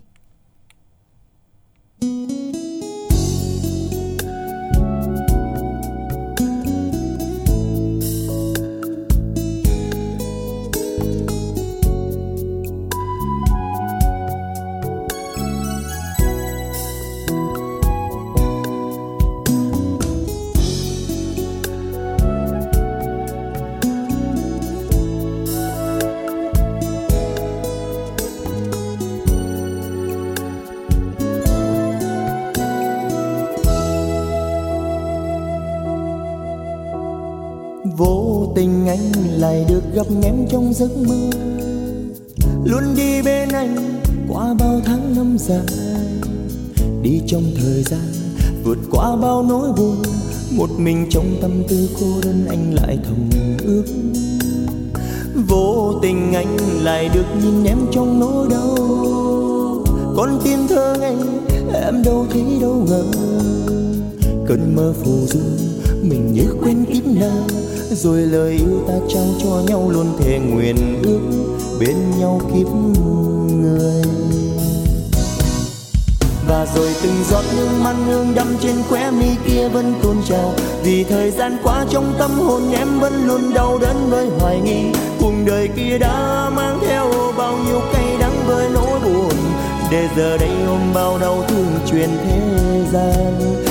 [SPEAKER 4] Tình anh lại được gặp em trong giấc mơ. Luôn đi bên anh qua bao tháng năm dài. Đi trong thời gian vượt qua bao nỗi buồn. Một mình trong tâm tư cô đơn anh lại thầm ước. Vô tình anh lại được nhìn em trong nỗi đau. Con tim thương anh, em đâu thấy đâu ngờ. Cơn mơ phù du mình như quên kiếp nào rồi lời yêu ta trao cho nhau luôn thề nguyện ước bên nhau kiếp người. Và rồi từng giọt nước mắt hương đắm trên khóe mi kia vẫn tuôn trào. Vì thời gian qua trong tâm hồn em vẫn luôn đau đớn với hoài nghi. Cuộc đời kia đã mang theo bao nhiêu cay đắng với nỗi buồn. Để giờ đây ôm bao đau thương truyền thế gian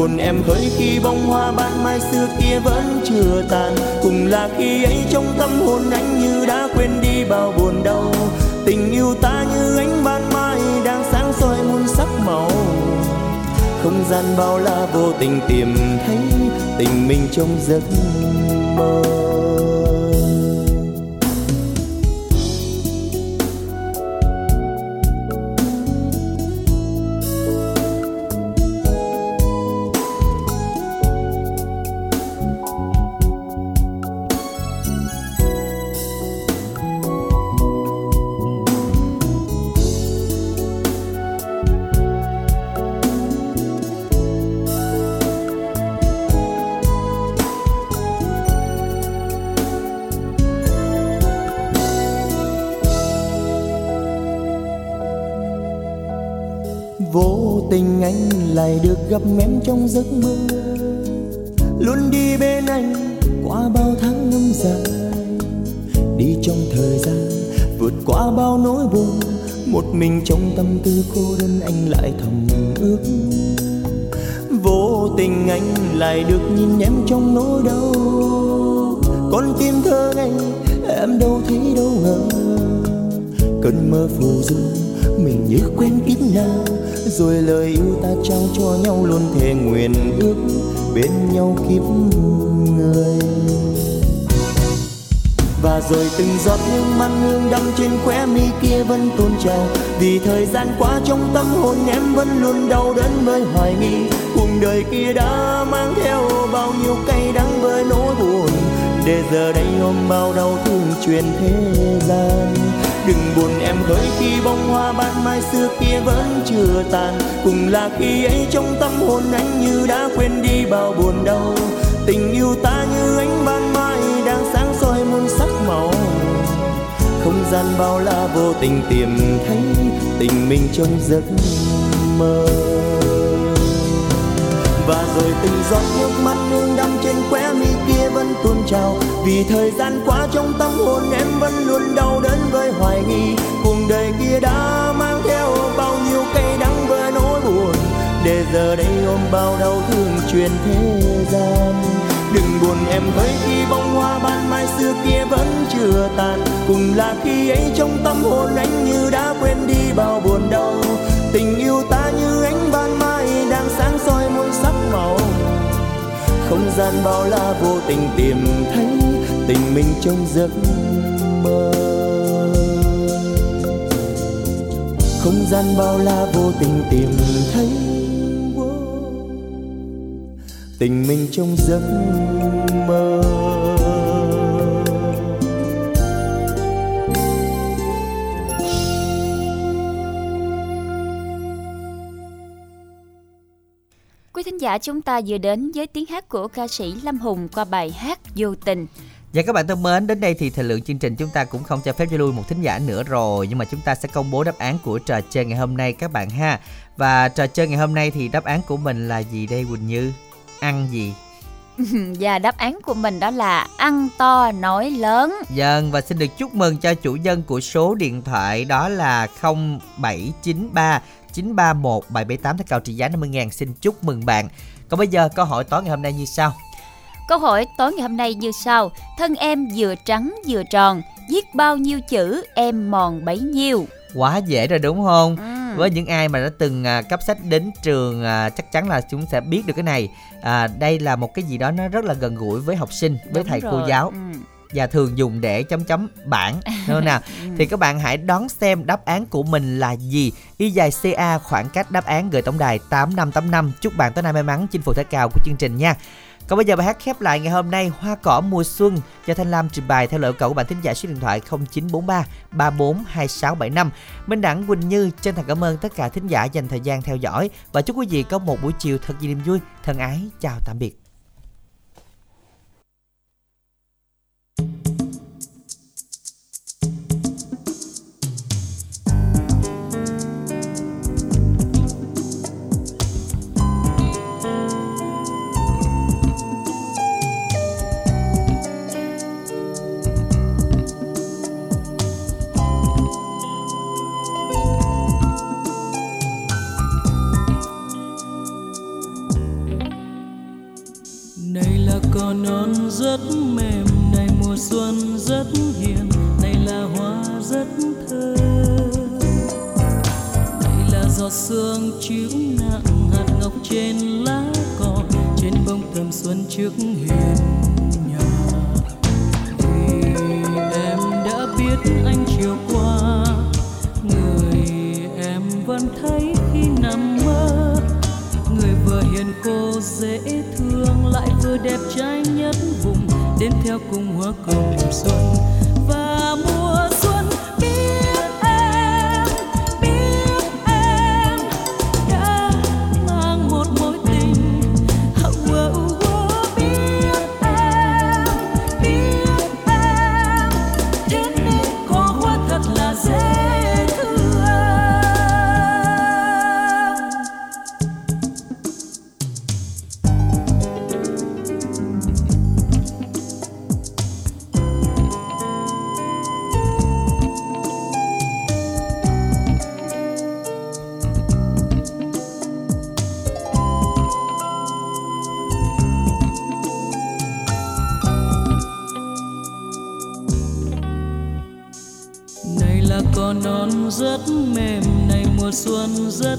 [SPEAKER 4] buồn em hỡi khi bông hoa ban mai xưa kia vẫn chưa tàn. Cùng là khi ấy trong tâm hồn anh như đã quên đi bao buồn đau. Tình yêu ta như ánh ban mai đang sáng soi muôn sắc màu. Không gian bao la vô tình tìm thấy tình mình trong giấc mơ. Trong giấc mơ. Luôn đi bên anh qua bao tháng năm dài. Đi trong thời gian vượt qua bao nỗi buồn. Một mình trong tâm tư cô đơn anh lại thầm ước. Vô tình anh lại được nhìn em trong nỗi đau. Con tim thơ ngây, em đâu thấy đâu ngờ. Cơn mơ phù du, mình như quên kiếp nào rồi lời yêu ta trao cho nhau luôn bên nhau kiếp người. Và rồi từng giọt nước mắt hương đậm trên khóe mi kia vẫn tuôn trào. Vì thời gian qua trong tâm hồn em vẫn luôn đau đớn với hoài nghi. Cuộc đời kia đã mang theo bao nhiêu cay đắng với nỗi buồn. Để giờ đây ôm bao đau thương truyền thế gian đừng buồn em hỡi khi bông hoa ban mai xưa kia vẫn chưa tàn. Cùng là khi ấy trong tâm hồn anh như đã quên đi bao buồn đau. Tình yêu ta như ánh ban mai đang sáng soi muôn sắc màu. Không gian bao la vô tình tìm thấy tình mình trong giấc mơ. Và rồi từng giọt nước mắt tuôn trào. Vì thời gian qua trong tâm hồn em vẫn luôn đau đớn với hoài nghi. Cuộc đời kia đã mang theo bao nhiêu cay đắng với nỗi buồn. Để giờ đây ôm bao đau thương truyền thế gian. Đừng buồn em với khi bông hoa ban mai xưa kia vẫn chưa tàn. Cùng là khi ấy trong tâm hồn anh như đã quên đi bao buồn đau. Tình yêu ta như ánh ban mai đang sáng soi muôn sắc màu không gian bao la vô tình tìm thấy tình mình trong giấc mơ. Không gian bao la vô tình tìm thấy, tình mình trong giấc mơ.
[SPEAKER 2] Giả chúng ta vừa đến với tiếng hát của ca sĩ Lâm Hùng qua bài hát Vô Tình.
[SPEAKER 1] Và các bạn thân mến, đến đây thì thời lượng chương trình chúng ta cũng không cho phép cho lui một thính giả nữa rồi Nhưng mà chúng ta sẽ công bố đáp án của trò chơi ngày hôm nay các bạn ha Và trò chơi ngày hôm nay thì đáp án của mình là gì đây Quỳnh Như? Ăn gì?
[SPEAKER 2] Và [laughs] đáp án của mình đó là ăn to nói lớn.
[SPEAKER 1] Dân và xin được chúc mừng cho chủ nhân của số điện thoại đó là 0793 931 778 thay cao trị giá 50.000. Xin chúc mừng bạn. Còn bây giờ câu hỏi tối ngày hôm nay như sau?
[SPEAKER 2] Câu hỏi tối ngày hôm nay như sau: Thân em vừa trắng vừa tròn, viết bao nhiêu chữ em mòn bấy nhiêu?
[SPEAKER 1] Quá dễ rồi đúng không?
[SPEAKER 2] Ừ.
[SPEAKER 1] Với những ai mà đã từng à, cấp sách đến trường à, chắc chắn là chúng sẽ biết được cái này. À, đây là một cái gì đó nó rất là gần gũi với học sinh, với
[SPEAKER 2] đúng
[SPEAKER 1] thầy
[SPEAKER 2] rồi.
[SPEAKER 1] cô giáo.
[SPEAKER 2] Ừ
[SPEAKER 1] và thường dùng để chấm chấm bảng [laughs] đúng nào ừ. thì các bạn hãy đón xem đáp án của mình là gì y dài ca khoảng cách đáp án gửi tổng đài tám năm tám năm chúc bạn tối nay may mắn chinh phục thể cào của chương trình nha còn bây giờ bài hát khép lại ngày hôm nay Hoa cỏ mùa xuân do Thanh Lam trình bày theo lời cầu của bạn thính giả số điện thoại 0943 342675. Minh Đẳng Quỳnh Như chân thành cảm ơn tất cả thính giả dành thời gian theo dõi và chúc quý vị có một buổi chiều thật gì niềm vui. Thân ái chào tạm biệt.
[SPEAKER 17] rất